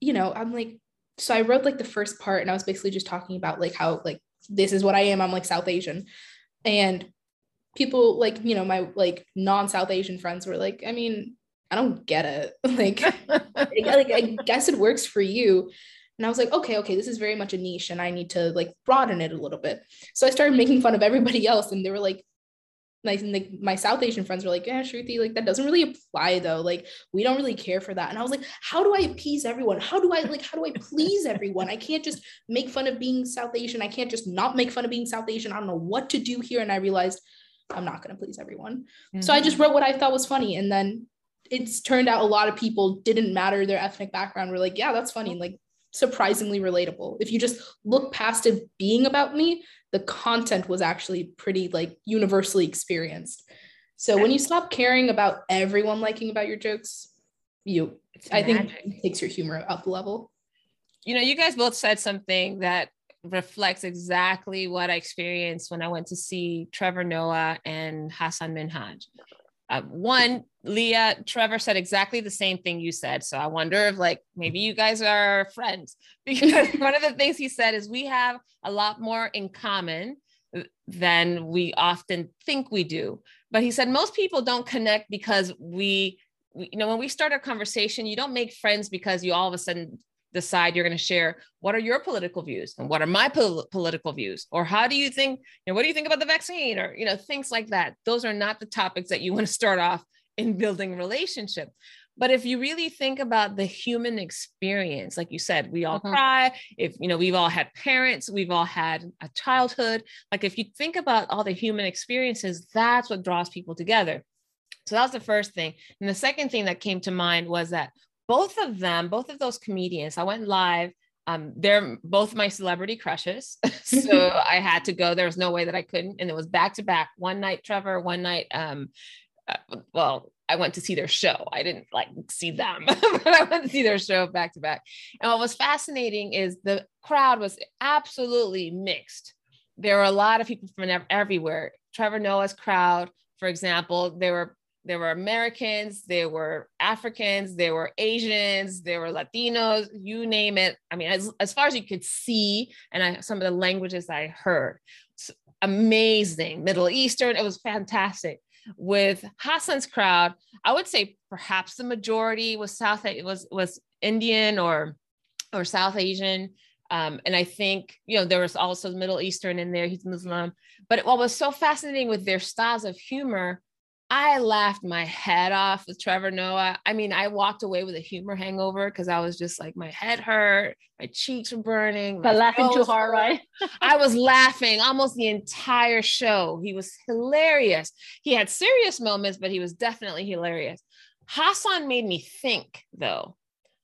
you know, I'm like, so I wrote like the first part and I was basically just talking about like how like this is what I am. I'm like South Asian. And people like, you know, my like non-South Asian friends were like, I mean, I don't get it. (laughs) like, like I guess it works for you. And I was like, okay, okay, this is very much a niche and I need to like broaden it a little bit. So I started making fun of everybody (laughs) else and they were like, like, like my South Asian friends were like, yeah, Shruthi, like that doesn't really apply though. Like we don't really care for that. And I was like, how do I appease everyone? How do I like how do I please everyone? I can't just make fun of being South Asian. I can't just not make fun of being South Asian. I don't know what to do here. And I realized I'm not gonna please everyone. Mm-hmm. So I just mm-hmm. wrote what I thought was funny. And then it's turned out a lot of people didn't matter their ethnic background. Were like, yeah, that's funny. Like surprisingly relatable. If you just look past it being about me, the content was actually pretty like universally experienced. So when you stop caring about everyone liking about your jokes, you it's I magic. think it takes your humor up a level. You know, you guys both said something that reflects exactly what I experienced when I went to see Trevor Noah and Hasan Minhaj. Uh, one, Lia, Trevor said exactly the same thing you said. So I wonder if like maybe you guys are friends (laughs) because one of the things he said is we have a lot more in common than we often think we do. But he said most people don't connect because we, we you know, when we start a conversation, you don't make friends because you all of a sudden decide you're going to share what are your political views and what are my pol- political views? Or how do you think you know what do you think about the vaccine? Or you know things like that. Those are not the topics that you (laughs) want to start off in building relationship. But if you really think about the human experience like you said we all mm-hmm. cry. If you know we've all had parents we've all had a childhood. Like if you think about all the human experiences that's what draws people together. So that was the first thing. And the second thing that came to mind was that both of them, both of those comedians, I went live. Um, they're both my celebrity crushes. (laughs) so (laughs) I had to go. There was no way that I couldn't. And it was back to back. One night, Trevor, one night, um, uh, well, I went to see their show. I didn't like see them, (laughs) but I went to see their show back to back. And what was fascinating is the crowd was absolutely mixed. There were a lot of people from everywhere. Trevor Noah's crowd, for example, there were there were Americans, there were Africans, there were Asians, there were Latinos, you name it. I mean, as, as far as you could see, and I, some of the languages I heard, amazing. Middle Eastern, it was fantastic. With Hasan's crowd, I would say perhaps the majority was South was was Indian or or South Asian. Um, and I think, you know, there was also Middle Eastern in there, he's Muslim. But what was so fascinating with their styles of humor I laughed my head off with Trevor Noah. I mean, I walked away with a humor hangover because I was just like, my head hurt, my cheeks were burning. But laughing too hard, right? (laughs) I was laughing almost the entire show. He was hilarious. He had serious moments, but he was definitely hilarious. Hasan made me think, though.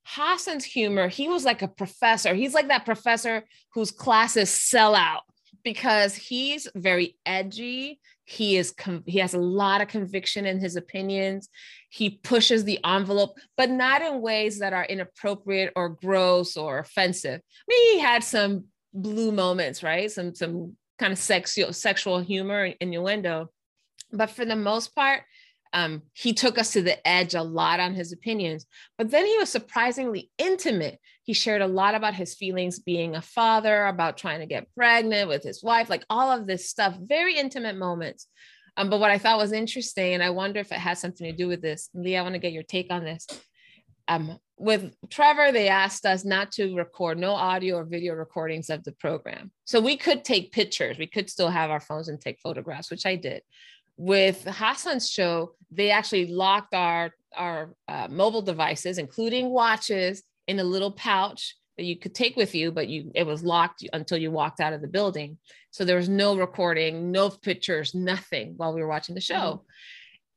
Hasan's humor, he was like a professor. He's like that professor whose classes sell out because he's very edgy he is com- he has a lot of conviction in his opinions. He pushes the envelope but not in ways that are inappropriate or gross or offensive. I mean he had some blue moments right? Some some kind of sexual sexual humor and innuendo. But for the most part um, he took us to the edge a lot on his opinions, but then he was surprisingly intimate. He shared a lot about his feelings being a father, about trying to get pregnant with his wife, like all of this stuff, very intimate moments. Um, but what I thought was interesting, and I wonder if it has something to do with this, Lee, I want to get your take on this. Um, with Trevor, they asked us not to record no audio or video recordings of the program. So we could take pictures, we could still have our phones and take photographs, which I did with Hasan's show, they actually locked our our uh, mobile devices, including watches, in a little pouch that you could take with you, but you it was locked until you walked out of the building. So there was no recording, no pictures, nothing while we were watching the show. Mm-hmm.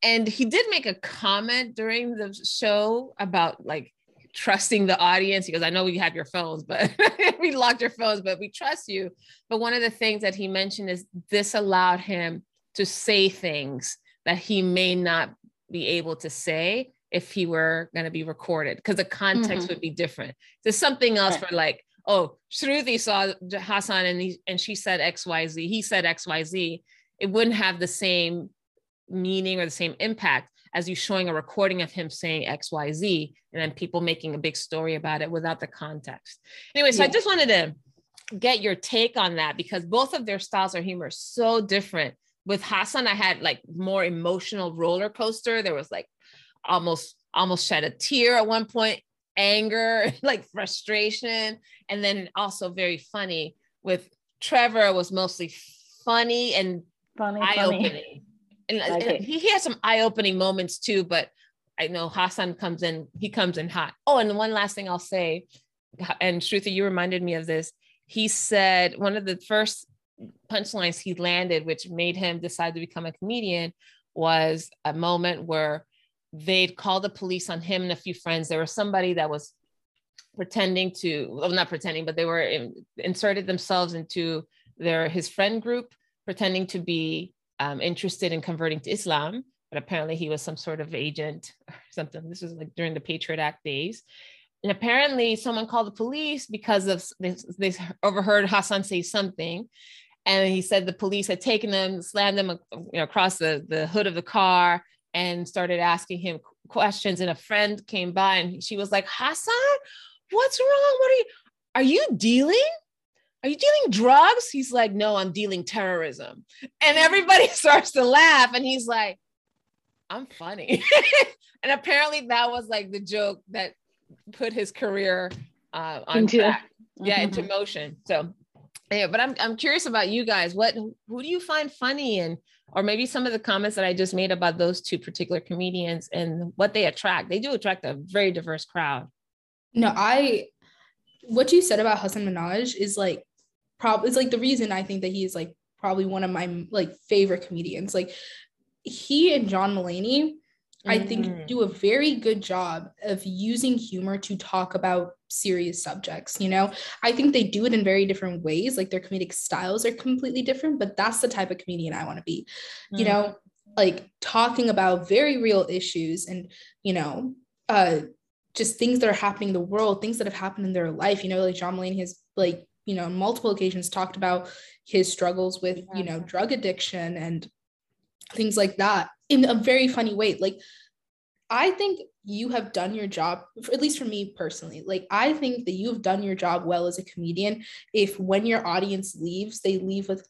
And he did make a comment during the show about like trusting the audience. He goes, I know we have your phones, but (laughs) we locked your phones, but we trust you. But one of the things that he mentioned is this allowed him to say things that he may not be able to say if he were going to be recorded because the context mm-hmm. would be different. There's something else right. for like, oh, Shruthi saw Hasan and he, and she said XYZ, he said XYZ. It wouldn't have the same meaning or the same impact as you showing a recording of him saying XYZ and then people making a big story about it without the context. Anyway, so yeah. I just wanted to get your take on that because both of their styles of humor are so different with Hasan, I had like more emotional roller coaster. There was like almost almost shed a tear at one point, anger, (laughs) like frustration, and then also very funny. With Trevor, was mostly funny and funny, eye opening. And, like and he, he had some eye opening moments too, but I know Hasan comes in, he comes in hot. Oh, and one last thing I'll say, and Shruthi, you reminded me of this. He said one of the first punchlines he landed, which made him decide to become a comedian, was a moment where they'd call the police on him and a few friends. There was somebody that was pretending to, well, not pretending, but they were in, inserted themselves into their his friend group, pretending to be um, interested in converting to Islam. But apparently, he was some sort of agent or something. This was like during the Patriot Act days. And apparently, someone called the police because of they, they overheard Hasan say something and he said the police had taken them, slammed them you know, across the, the hood of the car, and started asking him questions. And a friend came by and she was like, Hasan, what's wrong? What are you? Are you dealing? Are you dealing drugs? He's like, No, I'm dealing terrorism. And everybody (laughs) starts to laugh. And he's like, I'm funny. (laughs) and apparently that was like the joke that put his career uh, on into, track. Yeah, mm-hmm. into motion. So yeah, but I'm I'm curious about you guys. What who do you find funny and or maybe some of the comments that I just made about those two particular comedians and what they attract. They do attract a very diverse crowd. No, I what you said about Hasan Minhaj is like probably it's like the reason I think that he is like probably one of my like favorite comedians. Like he and John Mulaney I think mm-hmm. do a very good job of using humor to talk about serious subjects. You know, I think they do it in very different ways. Like their comedic styles are completely different, but that's the type of comedian I want to be. Mm-hmm. You know, like talking about very real issues and, you know, uh, just things that are happening in the world, things that have happened in their life. You know, like John Mulaney has like, you know, on multiple occasions talked about his struggles with, yeah. you know, drug addiction and things like that in a very funny way. Like, I think you have done your job, at least for me personally. Like, I think that you've done your job well as a comedian. If when your audience leaves, they leave with,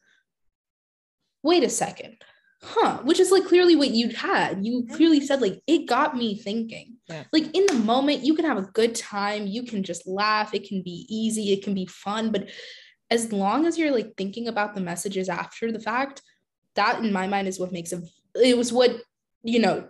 wait a second, huh? Which is like clearly what you had. You clearly said, like, it got me thinking. Yeah. Like, in the moment, you can have a good time, you can just laugh, it can be easy, it can be fun. But as long as you're like thinking about the messages after the fact, that in my mind is what makes it it was what you know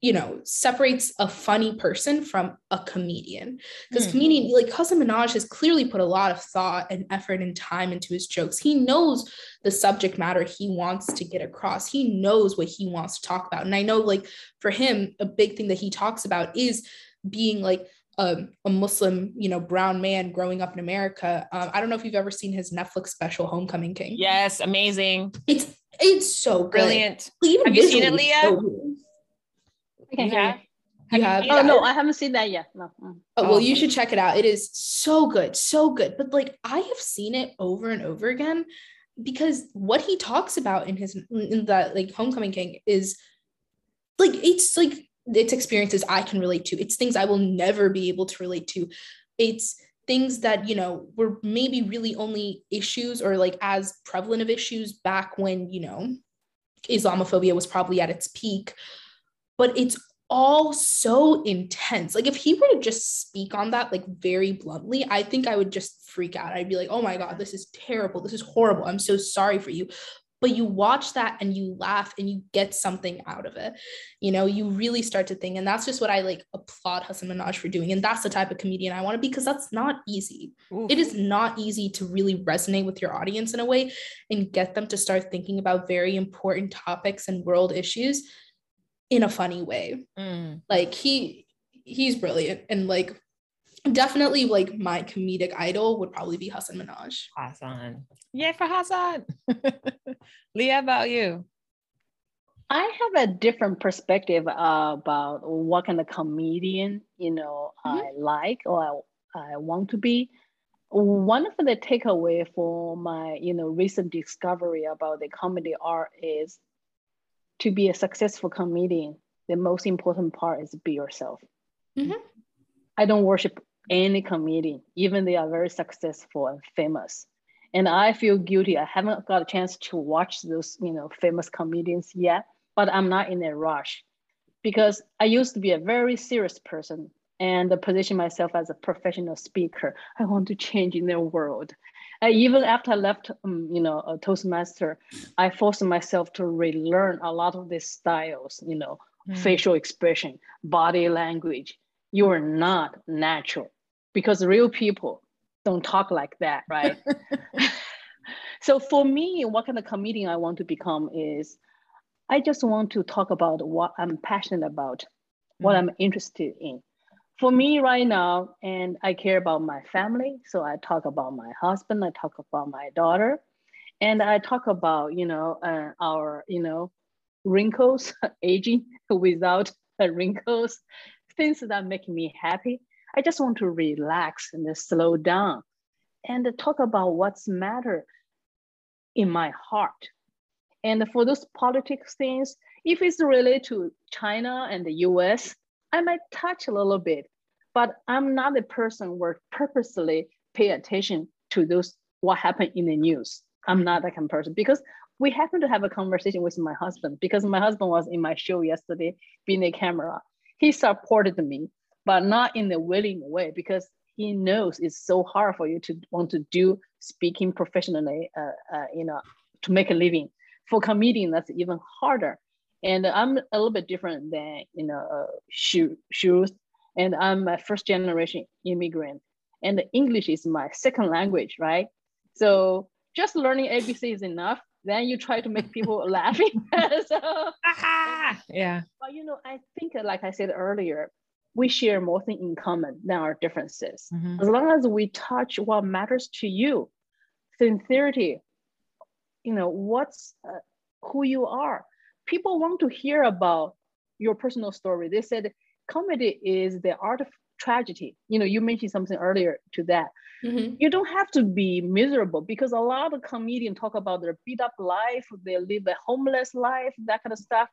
you know separates a funny person from a comedian because mm. comedian like Hasan Minhaj has clearly put a lot of thought and effort and time into his jokes he knows the subject matter he wants to get across he knows what he wants to talk about and i know like for him a big thing that he talks about is being like a, a Muslim, you know, brown man growing up in America. Um, I don't know if you've ever seen his Netflix special, Homecoming King. Yes, amazing. It's it's so brilliant. Even have you seen it, Lia? So you have. You have? Oh no, I haven't seen that yet. No. Mm. Oh well, you should check it out. It is so good, so good. But like, I have seen it over and over again because what he talks about in his in that like Homecoming King is like it's like it's experiences I can relate to. It's things I will never be able to relate to. It's things that, you know, were maybe really only issues or like as prevalent of issues back when, you know, Islamophobia was probably at its peak. But it's all so intense. Like if he were to just speak on that like very bluntly, I think I would just freak out. I'd be like, "Oh my god, this is terrible. This is horrible. I'm so sorry for you." But you watch that and you laugh and you get something out of it. You know, you really start to think and that's just what I like applaud Hasan Minhaj for doing and that's the type of comedian I want to be because that's not easy. Oof. It is not easy to really resonate with your audience in a way and get them to start thinking about very important topics and world issues in a funny way. Mm. Like he he's brilliant and like definitely like my comedic idol would probably be Hasan Minhaj. Hasan. Yay for Hasan. (laughs) Lia, about you? I have a different perspective uh, about what kind of comedian, you know, mm-hmm. I like or I, I want to be. One of the takeaway for my, you know, recent discovery about the comedy art is to be a successful comedian, the most important part is be yourself. Mm-hmm. I don't worship any comedian, even they are very successful and famous. And I feel guilty. I haven't got a chance to watch those, you know, famous comedians yet, but I'm not in a rush because I used to be a very serious person and position myself as a professional speaker. I want to change in the world. Uh, even after I left, um, you know, a Toastmaster, I forced myself to relearn a lot of these styles, you know, mm. facial expression, body language. You are not natural because real people don't talk like that, right? (laughs) so for me, what kind of comedian I want to become is I just want to talk about what I'm passionate about, what mm. I'm interested in for me right now, and I care about my family. So I talk about my husband, I talk about my daughter, and I talk about, you know, uh, our, you know, wrinkles, (laughs) aging (laughs) without wrinkles, things that make me happy. I just want to relax and slow down and talk about what's matter in my heart. And for those politics things, if it's related to China and the US, I might touch a little bit, but I'm not the person where purposely pay attention to those what happened in the news. I'm not that kind of person because we happened to have a conversation with my husband because my husband was in my show yesterday being a camera. He supported me, but not in a willing way because he knows it's so hard for you to want to do speaking professionally, uh, uh, you know, to make a living. For comedian, that's even harder and I'm a little bit different than you know uh, shoes, and I'm a first generation immigrant, and English is my second language, right? So just learning ABC is enough. Then you try to make people laughing. (laughs) so, (laughs) yeah. But you know, I think, like I said earlier, we share more things in common than our differences. Mm-hmm. As long as we touch what matters to you, sincerity, you know, what's uh, who you are people want to hear about your personal story. They said comedy is the art of tragedy. You know, you mentioned something earlier to that. Mm-hmm. You don't have to be miserable because a lot of comedians talk about their beat up life, they live a homeless life, that kind of stuff.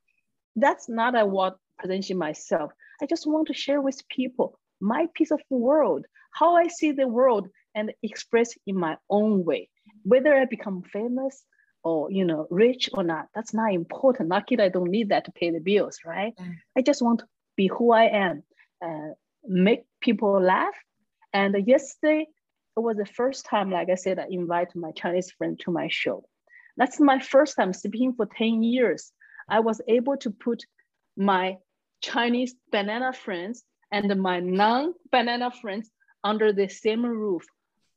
That's not a what presenting myself. I just want to share with people my piece of the world, how I see the world and express in my own way. Whether I become famous, or you know rich or not that's not important. Lucky i don't need that to pay the bills right? Mm. i just want to be who i am uh, make people laugh. And yesterday it was the first time like i said i invite my chinese friend to my show. That's my first time speaking for 10 years. I was able to put my chinese banana friends and my non-banana friends under the same roof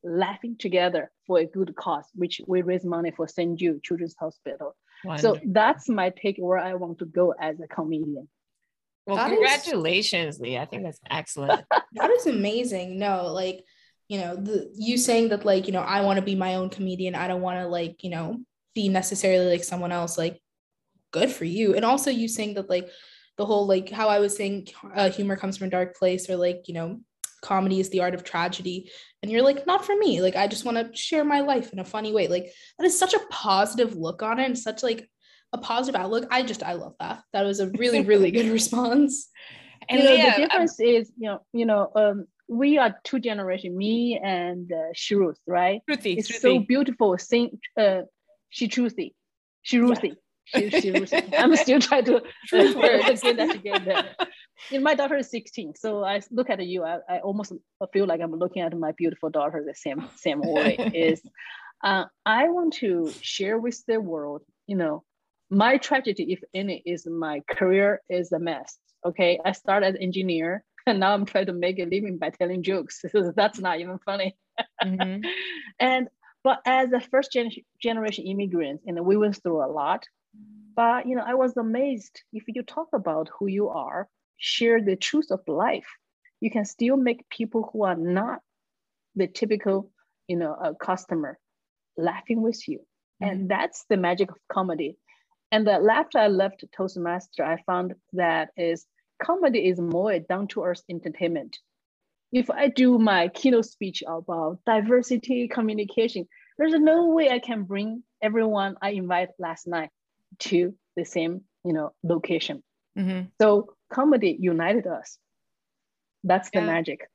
laughing together for a good cause, which we raise money for St. Jude Children's Hospital. Wonderful. So that's my take where I want to go as a comedian. Well, that congratulations, is, Lee. I think that's excellent. (laughs) that is amazing. No, like, you know, the you saying that, like, you know, I want to be my own comedian. I don't want to, like, you know, be necessarily like someone else. Like, good for you. And also, you saying that, like, the whole, like, how I was saying uh, humor comes from a dark place, or like, you know, comedy is the art of tragedy and you're like not for me like i just want to share my life in a funny way like that is such a positive look on it and such like a positive outlook. I just I love that. That was a really (laughs) really good response. And you know, yeah, the difference I'm, is you know you know um, we are two generation, me and uh, Shruth, right? Shruthi, it's Shruthi. so beautiful. Sing, uh, she Shruthi, Shruthi. She, she, (laughs) I'm still trying to uh, get that together. Know, my daughter is 16, so I look at you. I, I almost feel like I'm looking at my beautiful daughter the same same way. (laughs) is uh, I want to share with the world, you know, my tragedy, if any, is my career is a mess. Okay, I started as engineer and now I'm trying to make a living by telling jokes. (laughs) That's not even funny. Mm-hmm. and but as a first gen- generation immigrant, and we went through a lot. But you know, I was amazed if you talk about who you are, share the truth of life, you can still make people who are not the typical, you know, uh, customer laughing with you. Mm-hmm. And that's the magic of comedy. And the after I left Toastmaster, I found that is comedy is more a down to earth entertainment. If I do my keynote speech about diversity communication, there's no way I can bring everyone I invite last night to the same you know location. Mm-hmm. So comedy united us. That's the yeah. magic.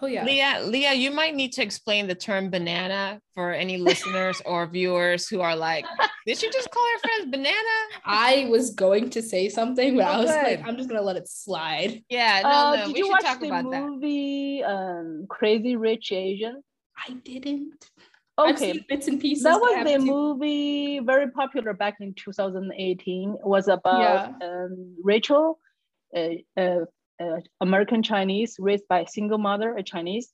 Oh yeah. Lia, Lia, you might need to explain the term banana for any listeners or viewers who are like, did you just call her friends banana? I was going to say something, but oh, I was good. like, I'm just gonna let it slide. Yeah, no, uh, no, did we you watch talk the about movie, that. Um, Crazy Rich Asian? I didn't. Okay, bits and pieces. That was the movie very popular back in 2018. It was about yeah. um, Rachel, uh, uh, uh, American Chinese raised by a single mother, a Chinese,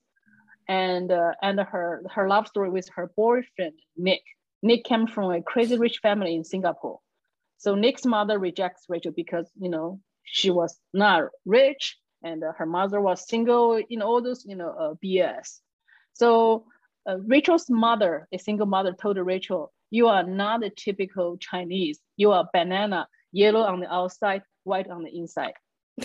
and uh, and her her love story with her boyfriend Nick. Nick came from a crazy rich family in Singapore. So Nick's mother rejects Rachel because you know she was not rich and uh, her mother was single. You know all those you know uh, BS. So uh, Rachel's mother, a single mother, told Rachel, "You are not a typical Chinese. You are banana, yellow on the outside, white on the inside." (laughs)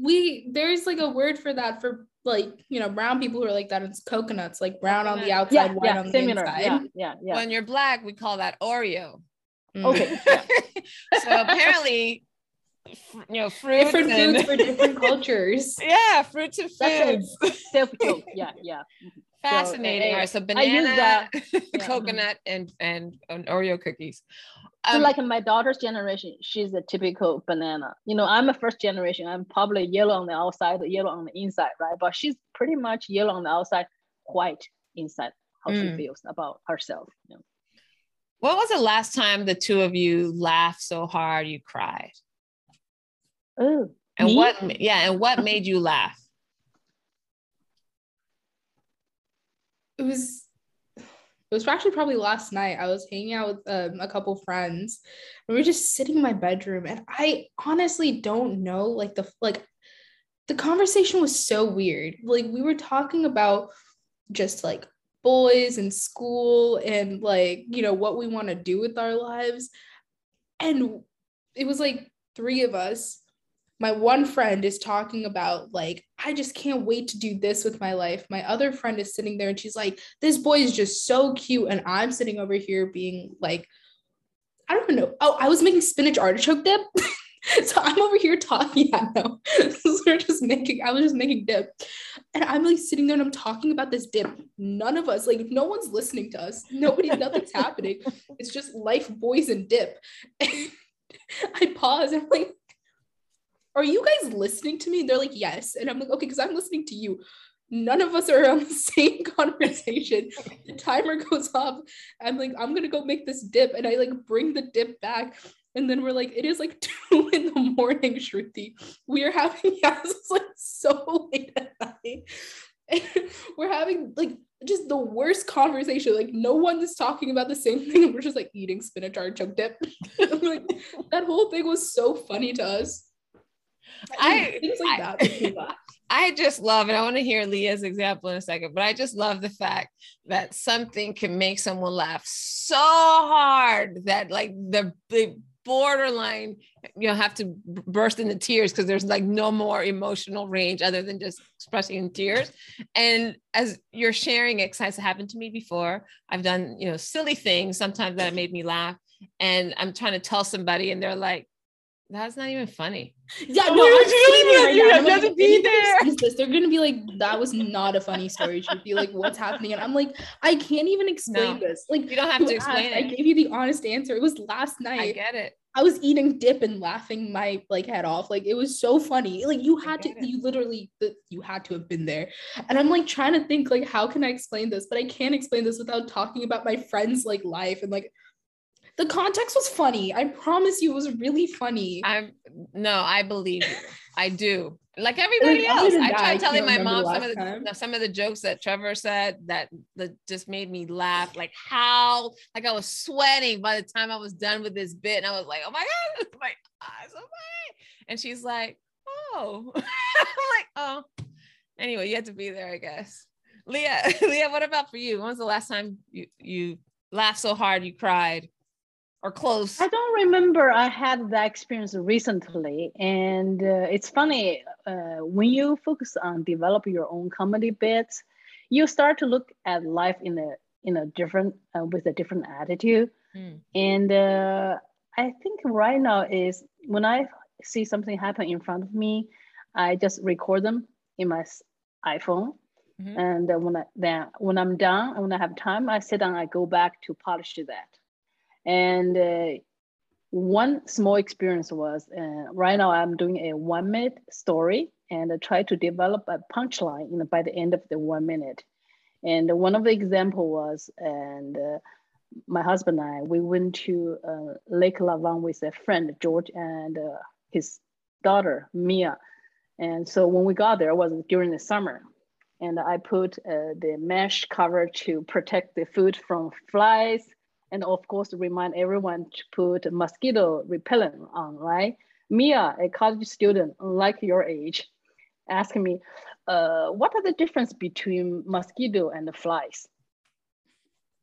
we there's like a word for that for like you know brown people who are like that it's coconuts like brown on the outside yeah, white yeah, on similar. the inside yeah, yeah yeah when you're black we call that oreo mm. okay (laughs) so apparently you know fruits different and... foods for different (laughs) cultures yeah fruits and foods (laughs) (laughs) yeah yeah fascinating so, all right so banana coconut and and, and oreo cookies um, so like in my daughter's generation, she's a typical banana. You know, I'm a first generation. I'm probably yellow on the outside, yellow on the inside, right? But she's pretty much yellow on the outside, white inside. How mm. she feels about herself. You know? What was the last time the two of you laughed so hard you cried? Oh, and me? what? Yeah, and what made you laugh? (laughs) It was it was actually probably last night. I was hanging out with um, a couple friends. And we were just sitting in my bedroom, and I honestly don't know. Like the like, the conversation was so weird. Like we were talking about just like boys and school and like you know what we want to do with our lives, and it was like three of us my one friend is talking about like i just can't wait to do this with my life. My other friend is sitting there and she's like this boy is just so cute. And i'm sitting over here being like i don't know. Oh i was making spinach artichoke dip. (laughs) So i'm over here talking. (laughs) Yeah no (laughs) we're just making i was just making dip. And i'm like sitting there and i'm talking about this dip. None of us like no one's listening to us. Nobody nothing's happening. It's just life boys and dip. And i pause. And i'm like are you guys listening to me? they're like, yes. And I'm like, okay, because I'm listening to you. None of us are on the (laughs) same (laughs) conversation. the timer goes off. I'm like, I'm gonna go make this dip. And I like bring the dip back. And then we're like, it is like (laughs) two in the morning, Shruthi. We are having, it's like so late at night. We're having like just the worst conversation. Like no one is talking about the same thing. And We're just like eating spinach artichoke dip. like that whole thing was so funny to us. I, (laughs) things like I, that. (laughs) I just love it. I want to hear Lia's example in a second, but I just love the fact that something can make someone laugh so hard that like the, the borderline, you know, have to burst into tears because there's like no more emotional range other than just expressing in tears. And as you're sharing it, has happened to me before. I've done, you know, silly things sometimes that have made me laugh. And I'm trying to tell somebody, and they're like, that's not even funny. Yeah, no, I'm right you have like, to be there. This, they're gonna be like, that was not a funny story. Should be like, what's happening? And I'm like, I can't even explain no, this. Like, you don't have to explain asked, it. I gave you the honest answer. It was last night. I get it. I was eating dip and laughing my like head off. Like it was so funny. Like you had to, it. you literally, you had to have been there. And I'm like trying to think like, how can I explain this? But I can't explain this without talking about my friend's like life and like the context was funny. I promise you, it was really funny. I'm no, I believe you. I do. Like everybody else, I tried telling my mom some of the some of the jokes that Trevor said that that just made me laugh. Like how, like I was sweating by the time I was done with this bit, and I was like, "Oh my god, (laughs) my eyes, oh my!" And she's like, "Oh," (laughs) I'm like, "Oh." Anyway, you had to be there, I guess. Lia, (laughs) Lia, what about for you? When was the last time you you laughed so hard you cried? Or close? I don't remember I had that experience recently. And uh, it's funny, uh, when you focus on develop your own comedy bits, you start to look at life in a in a different uh, with a different attitude. Mm. And uh, I think right now is when I see something happen in front of me, I just record them in my iPhone. Mm-hmm. And when I then when I'm done, when I have time, I sit down, I go back to polish that and uh, one small experience was uh, right now I'm doing a one minute story and I try to develop a punchline you know, by the end of the one minute. And one of the example was, and uh, my husband and I, we went to uh, Lake Lavon with a friend, George, and uh, his daughter, Mia. And so when we got there, it was during the summer. And I put uh, the mesh cover to protect the food from flies and of course remind everyone to put mosquito repellent on, right? Mia, a college student, like your age, asked me, uh, what are the difference between mosquito and the flies?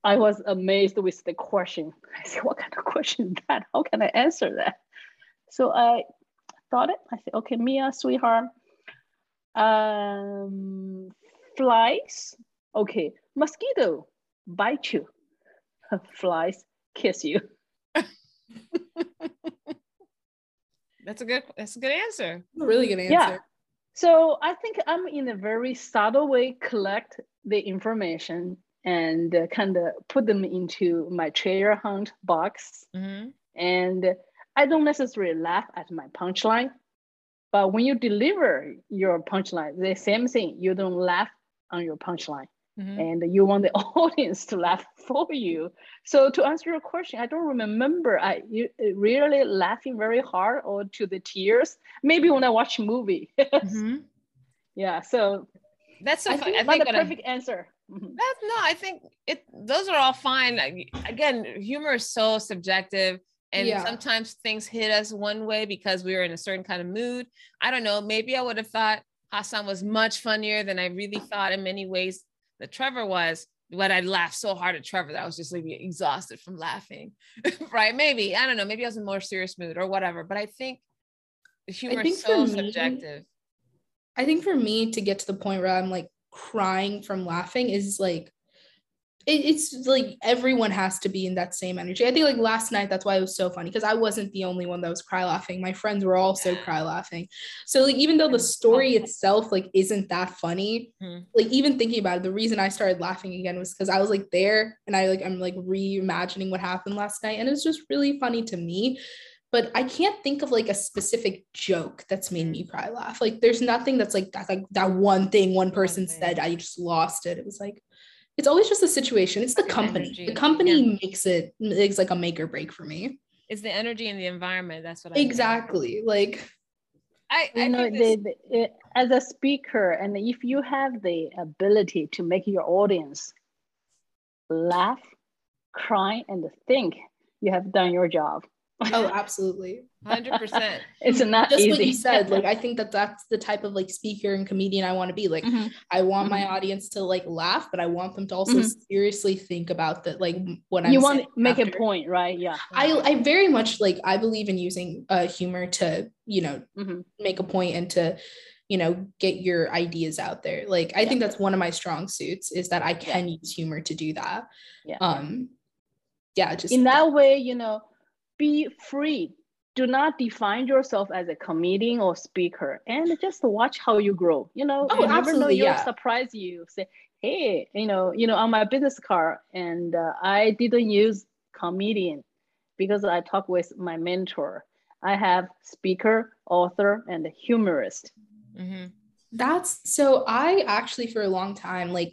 I was amazed with the question. (laughs) I said, what kind of (laughs) question is that? How can I answer that? So I thought it, I said, okay, Mia, sweetheart, um, flies, okay, mosquito bite you flies kiss you. (laughs) that's a good that's a good answer. A really good answer. Yeah. So I think I'm in a very subtle way collect the information and uh, kind of put them into my treasure hunt box. Mm-hmm. And I don't necessarily laugh at my punchline, but when you deliver your punchline, the same thing, you don't laugh on your punchline mm-hmm. and you want the (laughs) audience to laugh for you. So to answer your question, I don't remember I really laughing very hard or to the tears. Maybe when I watch a movie. (laughs) mm-hmm. Yeah. So that's so I think, I think the perfect I, answer. Mm-hmm. That's no, I think it. Those are all fine. Again, humor is so subjective and yeah. sometimes things hit us one way because we were in a certain kind of mood. I don't know. Maybe I would have thought Hasan was much funnier than I really thought in many ways that Trevor was, but I laughed so hard at Trevor that I was just like exhausted from laughing. (laughs) right? Maybe I don't know. Maybe I was in more serious mood or whatever. But I think humor think is so me, subjective. I think for me to get to the point where I'm like crying from laughing is like it, it's like everyone has to be in that same energy. I think like last night, that's why it was so funny because I wasn't the only one that was cry laughing. My friends were also cry laughing. So like even though the story itself like isn't that funny, mm-hmm. like even thinking about it, the reason I started laughing again was because I was like there and I like I'm like reimagining what happened last night, and it's just really funny to me. But I can't think of like a specific joke that's made me cry laugh. Like there's nothing that's like that like that one thing one person said I just lost it. It was like it's always just the situation. It's the company. Energy. The company yeah. makes it makes like a make or break for me. It's the energy and the environment. That's what I exactly mean. like. I, I you know, this... the, the, as a speaker, and if you have the ability to make your audience laugh, cry, and think, you have done your job. oh (laughs) absolutely 100% (laughs) it's not just easy. what you said like i think that that's the type of like speaker and comedian i want to be like Mhm. i want my Mhm. audience to like laugh but i want them to also Mhm. seriously think about that like what i'm you want to saying make a point, right? Yeah. I, I very much like I believe in using uh, humor to you know Mhm. make a point and to you know get your ideas out there. Like I think that's one of my strong suits is that I can use humor to do that. Yeah. Um yeah, just In that way, you know, be free. Do not define yourself as a comedian or speaker, and just watch how you grow. You know, Oh, you never know. You'll yeah. surprise you. Say, hey, you know, you know, on my business card, and uh, I didn't use comedian because I talk with my mentor. I have speaker, author, and humorist. Mhm. That's so I actually for a long time like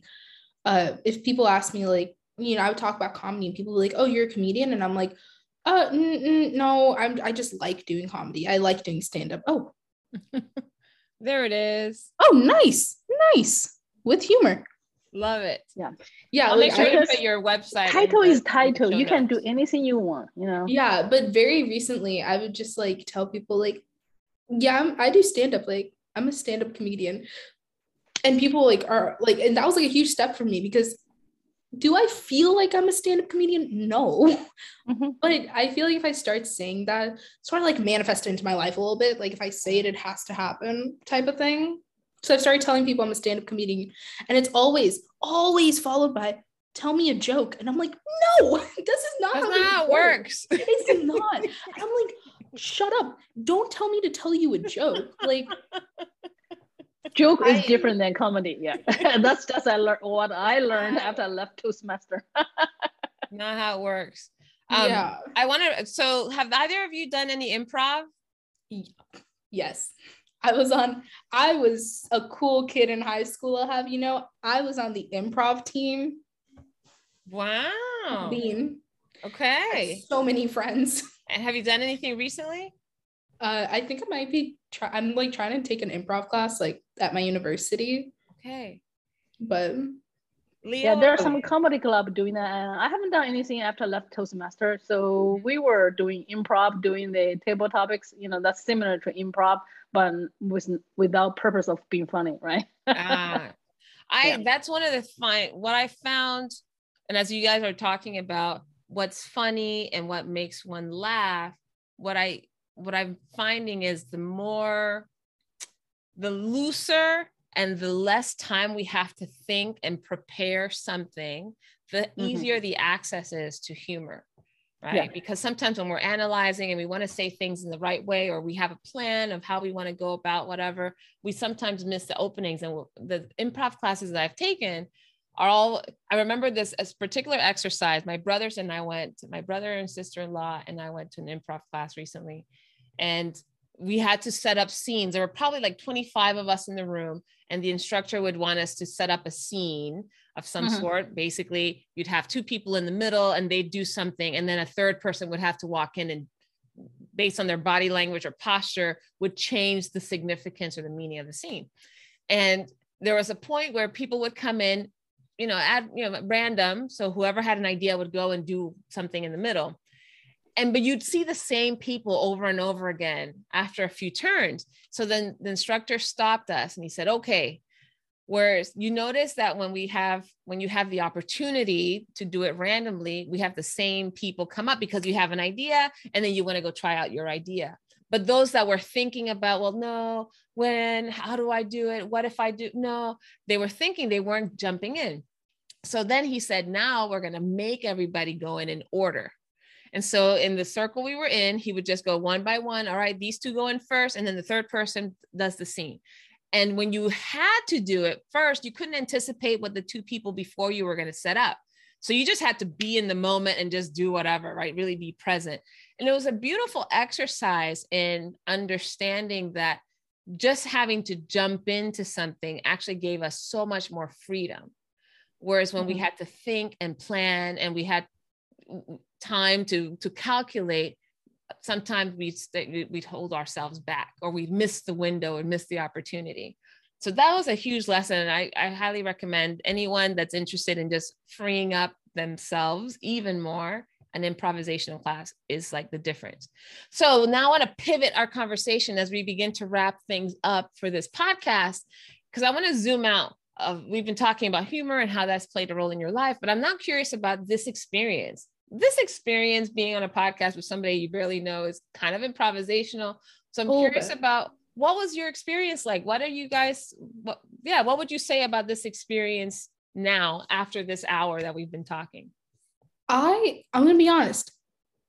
uh if people ask me like you know I would talk about comedy and people were like oh you're a comedian and I'm like uh n- n- no I'm I just like doing comedy I like doing stand up oh (laughs) There it is. oh nice nice with humor Love it. yeah yeah. I'll make sure to put your website. Title is the title. You can do anything you want. You know. yeah but very recently I would just like tell people like yeah I'm, I do stand up like I'm a stand up comedian and people like are like and that was like a huge step for me because do I feel like I'm a stand up comedian no Mhm. (laughs) But I feel like if I start saying that, sort of like manifest into my life a little bit. Like if I say it, it has to happen type of thing. So I've started telling people I'm a stand up comedian, and it's always, always followed by, tell me a joke. And I'm like, no, (laughs) this is not That's how not how it works. It's (laughs) not. And I'm like, shut up. Don't tell me to tell you a joke. Like, Joke is different than comedy. Yeah, (laughs) that's just I learned what I learned after I left Toastmaster. (laughs) Not how it works. Um, yeah. I want to. So, have either of you done any improv? Yes. I was on, I was a cool kid in high school, I'll have you know. I was on the improv team. Wow. Bean. Okay. So many friends. (laughs) And have you done anything recently? Uh, I think I might be try- I'm like trying to take an improv class like at my university, Okay. but Leo. Yeah, there are some comedy club doing that. And I haven't done anything after I left Toastmaster. So we were doing improv, doing the table topics. You know, that's similar to improv, but with without purpose of being funny, right? Ah, (laughs) I Yeah. that's one of the fine what I found, and as you guys are talking about what's funny and what makes one laugh, what I what I'm finding is the more the looser and the less time we have to think and prepare something, the Mhm. easier the access is to humor. Right. Yeah. Because sometimes when we're analyzing and we want to say things in the right way, or we have a plan of how we want to go about whatever, we sometimes miss the openings. And the improv classes that I've taken are all, I remember this as particular exercise. My brothers and I went, my brother and sister in law and I went to an improv class recently. And we had to set up scenes. There were probably like 25 of us in the room, and the instructor would want us to set up a scene of some Mhm. sort. Basically, you'd have two people in the middle and they'd do something, and then a third person would have to walk in and, based on their body language or posture, would change the significance or the meaning of the scene. And there was a point where people would come in, you know, at you know, random. So whoever had an idea would go and do something in the middle and but you'd see the same people over and over again after a few turns. So then the instructor stopped us and he said okay whereas you notice that when we have when you have the opportunity to do it randomly we have the same people come up because you have an idea and then you want to go try out your idea. But those that were thinking about well no when how do i do it? What if i do no they were thinking they weren't jumping in. So then he said now we're going to make everybody go in in order and so in the circle we were in, he would just go one by one. All right, these two go in first, and then the third person does the scene. And when you had to do it first, you couldn't anticipate what the two people before you were going to set up. So you just had to be in the moment and just do whatever, right? Really be present. And it was a beautiful exercise in understanding that just having to jump into something actually gave us so much more freedom. Whereas when we Mhm. had to think and plan and we had time to to calculate sometimes we we'd hold ourselves back or we miss the window and miss the opportunity so that was a huge lesson and I, I highly recommend anyone that's interested in just freeing up themselves even more an improvisational class is like the difference. So now I want to pivot our conversation as we begin to wrap things up for this podcast because I want to zoom out. Of, we've been talking about humor and how that's played a role in your life, but I'm not curious about this experience. This experience being on a podcast with somebody you barely know is kind of improvisational. So I'm curious about what was your experience like? What are you guys? What, yeah, what would you say about this experience now after this hour that we've been talking? I I'm gonna be honest.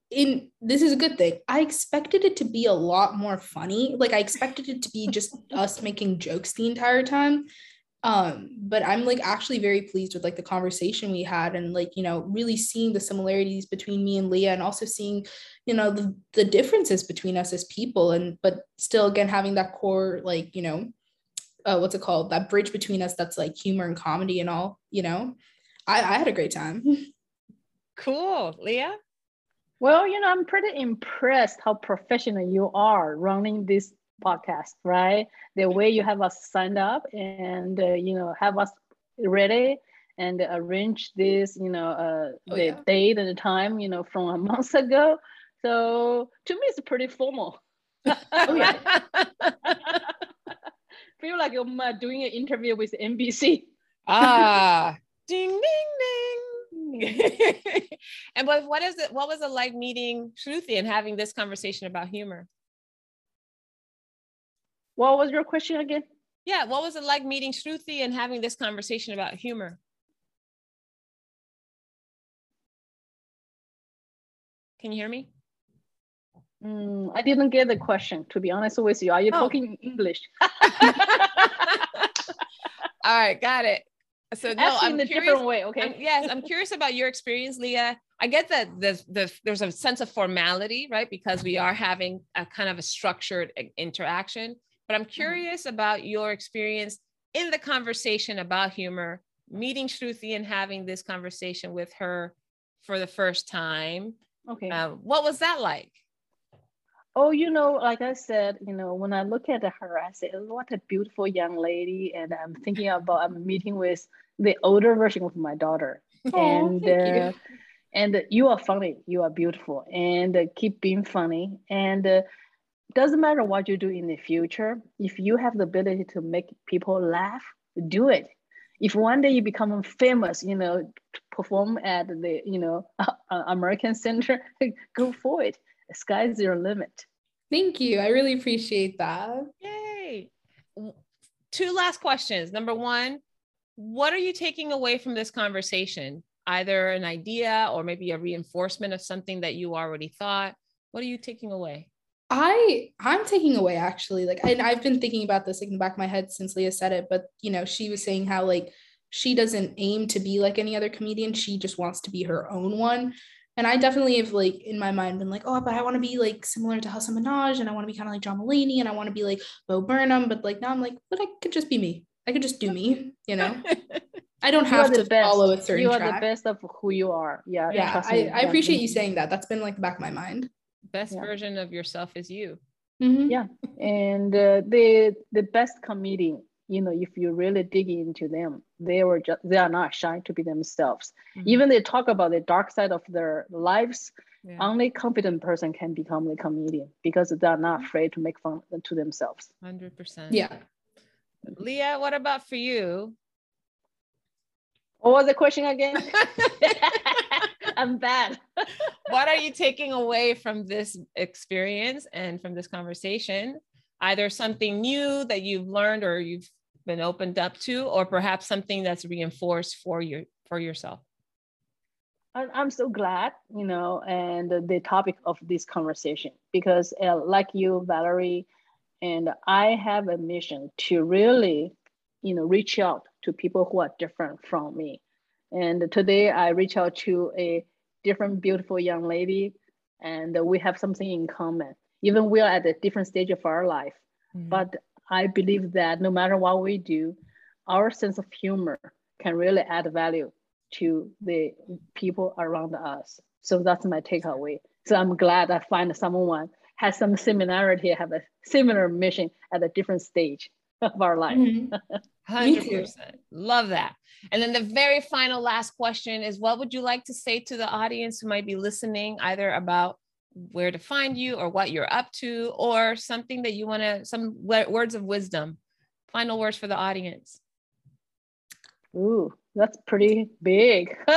In this is a good thing. I expected it to be a lot more funny. Like I expected it to be just (laughs) us making jokes the entire time. Um, but I'm like actually very pleased with like the conversation we had and like, you know, really seeing the similarities between me and Lia and also seeing, you know, the, the differences between us as people and but still again having that core like, you know, uh, what's it called? That bridge between us that's like humor and comedy and all, you know. I, I had a great time. (laughs) Cool. Lia? Well, you know, I'm pretty impressed how professional you are running this podcast, right? The way you have us signed up and, uh, you know, have us ready and arrange this, you know, uh, oh, the yeah. date and the time, you know, from a (laughs) month ago. So to me, it's pretty formal. oh, yeah. (laughs) Feel like I'm uh, doing an interview with NBC. ah, (laughs) ding, ding, ding. and but what is it? What was it like meeting Shruthi and having this conversation about humor? What was your question again? Yeah, what was it like meeting Shruthi and having this conversation about humor? Can you hear me? Mm, I didn't get the question, to be honest with you. Are you oh. talking English? (laughs) (laughs) All right, got it. So no, I'm in a curious, different way. Okay. I'm, yes, I'm curious about your experience, Lia. I get that the, the there's a sense of formality, right? Because we are having a kind of a structured interaction. But I'm mm-hmm. curious mm-hmm. about your experience in the conversation about humor, meeting Shruthi and having this conversation with her for the first time. Okay. Uh, what was that like? Oh, you know, like I said, you know, when I look at her, I say, what a beautiful young lady. And I'm thinking about I'm meeting with the older version of my daughter. Oh, and uh, you. and you are funny, you are beautiful, and uh, keep being funny. And uh, doesn't matter what you do in the future, if you have the ability to make people laugh, do it. If one day you become famous, you know, perform at the, you know, (laughs) American Center, (laughs) go for it the sky's your limit. Thank you. I really appreciate that. Yay. Two last questions. Number one, what are you taking away from this conversation? Either an idea or maybe a reinforcement of something that you already thought. What are you taking away? I I'm taking away actually like and I've been thinking about this like in the back of my head since Lia said it, but you know, she was saying how like she doesn't aim to be like any other comedian. She just wants to be her own one. And I definitely have like in my mind been like, oh, but I want to be like similar to Hasan Minhaj and I want to be kind of like John Mulaney and I want to be like Bo Burnham. But like now I'm like, but I could just be me. I could just do me, you know? (laughs) I don't have to best. follow a certain You are track. the best of who you are. Yeah. Yeah. I, I appreciate you saying that. That's been like the back of my mind. Best yeah. version of yourself is you. Mm-hmm. Yeah. And uh, the the best comedian you know if you really dig into them they were just they are not shy to be themselves mm-hmm. even they talk about the dark side of their lives yeah. only confident person can become a comedian because they're not afraid to make fun to themselves 100% yeah lia what about for you what was the question again (laughs) i'm bad. (laughs) What are you taking away from this experience and from this conversation? Either something new that you've learned or you've been opened up to or perhaps something that's reinforced for you for yourself? I'm so glad you know and the topic of this conversation because uh, like you valerie and i have a mission to really you know reach out to people who are different from me and today i reach out to a different beautiful young lady and we have something in common even we are at a different stage of our life mm-hmm. but I believe that no matter what we do, our sense of humor can really add value to the people around us. So that's my takeaway. So I'm glad I find someone has some similarity, have a similar mission at a different stage of our life. Mm-hmm. (laughs) 100%. Love that. And then the very final last question is what would you like to say to the audience who might be listening either about where to find you or what you're up to or something that you want to some words of wisdom final words for the audience ooh that's pretty big (laughs)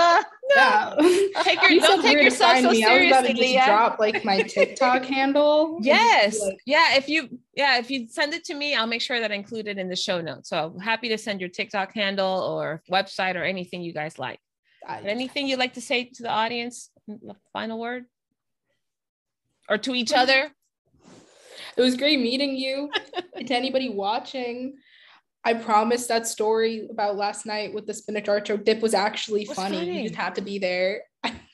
yeah take your, don't take yourself so me. seriously Lia. drop like my tiktok (laughs) handle yes like- yeah if you yeah if you send it to me i'll make sure that i include it in the show notes so I'm happy to send your tiktok handle or website or anything you guys like I- anything you'd like to say to the audience mm, final word or to each (laughs) other. It was great meeting you. (laughs) to anybody watching, I promise that story about last night with the spinach artichoke dip was actually was funny. funny. You just had to be there.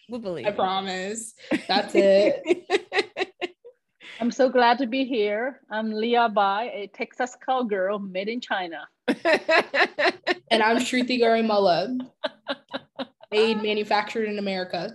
We believe. I promise. That's (laughs) it. (laughs) I'm so glad to be here. I'm Lia Bai, a Texas cowgirl made in China. (laughs) and I'm Shruthi Garimalla, made manufactured in America.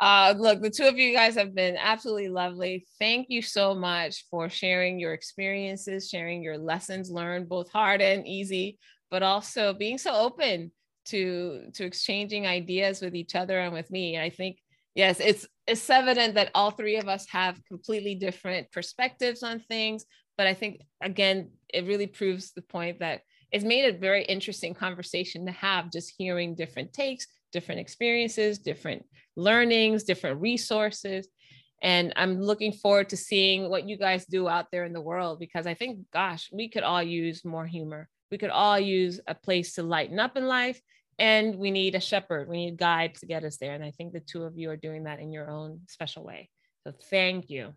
Uh, look, the two of you guys have been absolutely lovely. Thank you so much for sharing your experiences, sharing your lessons learned, both hard and easy, but also being so open to to exchanging ideas with each other and with me. I think yes, it's it's evident that all three of us have completely different perspectives on things, but I think again, it really proves the point that it's made a very interesting conversation to have just hearing different takes, different experiences, different learnings, different resources. And I'm looking forward to seeing what you guys do out there in the world because I think, gosh, we could all use more humor. We could all use a place to lighten up in life. And we need a shepherd, we need a guide to get us there. And I think the two of you are doing that in your own special way. So thank you.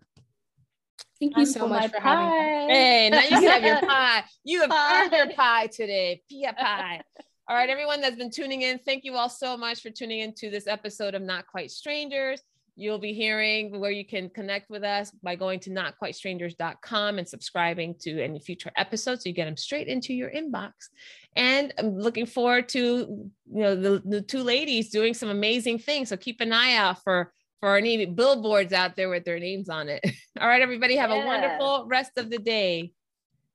Thank you so much for pie. having me. Hey, now you can have your (laughs) pie. You have pie. earned your pie today. Pia pie. (laughs) All right, everyone that's been tuning in, thank you all so much for tuning into this episode of Not Quite Strangers. You'll be hearing where you can connect with us by going to notquitestrangers.com and subscribing to any future episodes so you get them straight into your inbox. And I'm looking forward to you know the, the two ladies doing some amazing things. So keep an eye out for for any billboards out there with their names on it. (laughs) All right, everybody, have yeah. a wonderful rest of the day.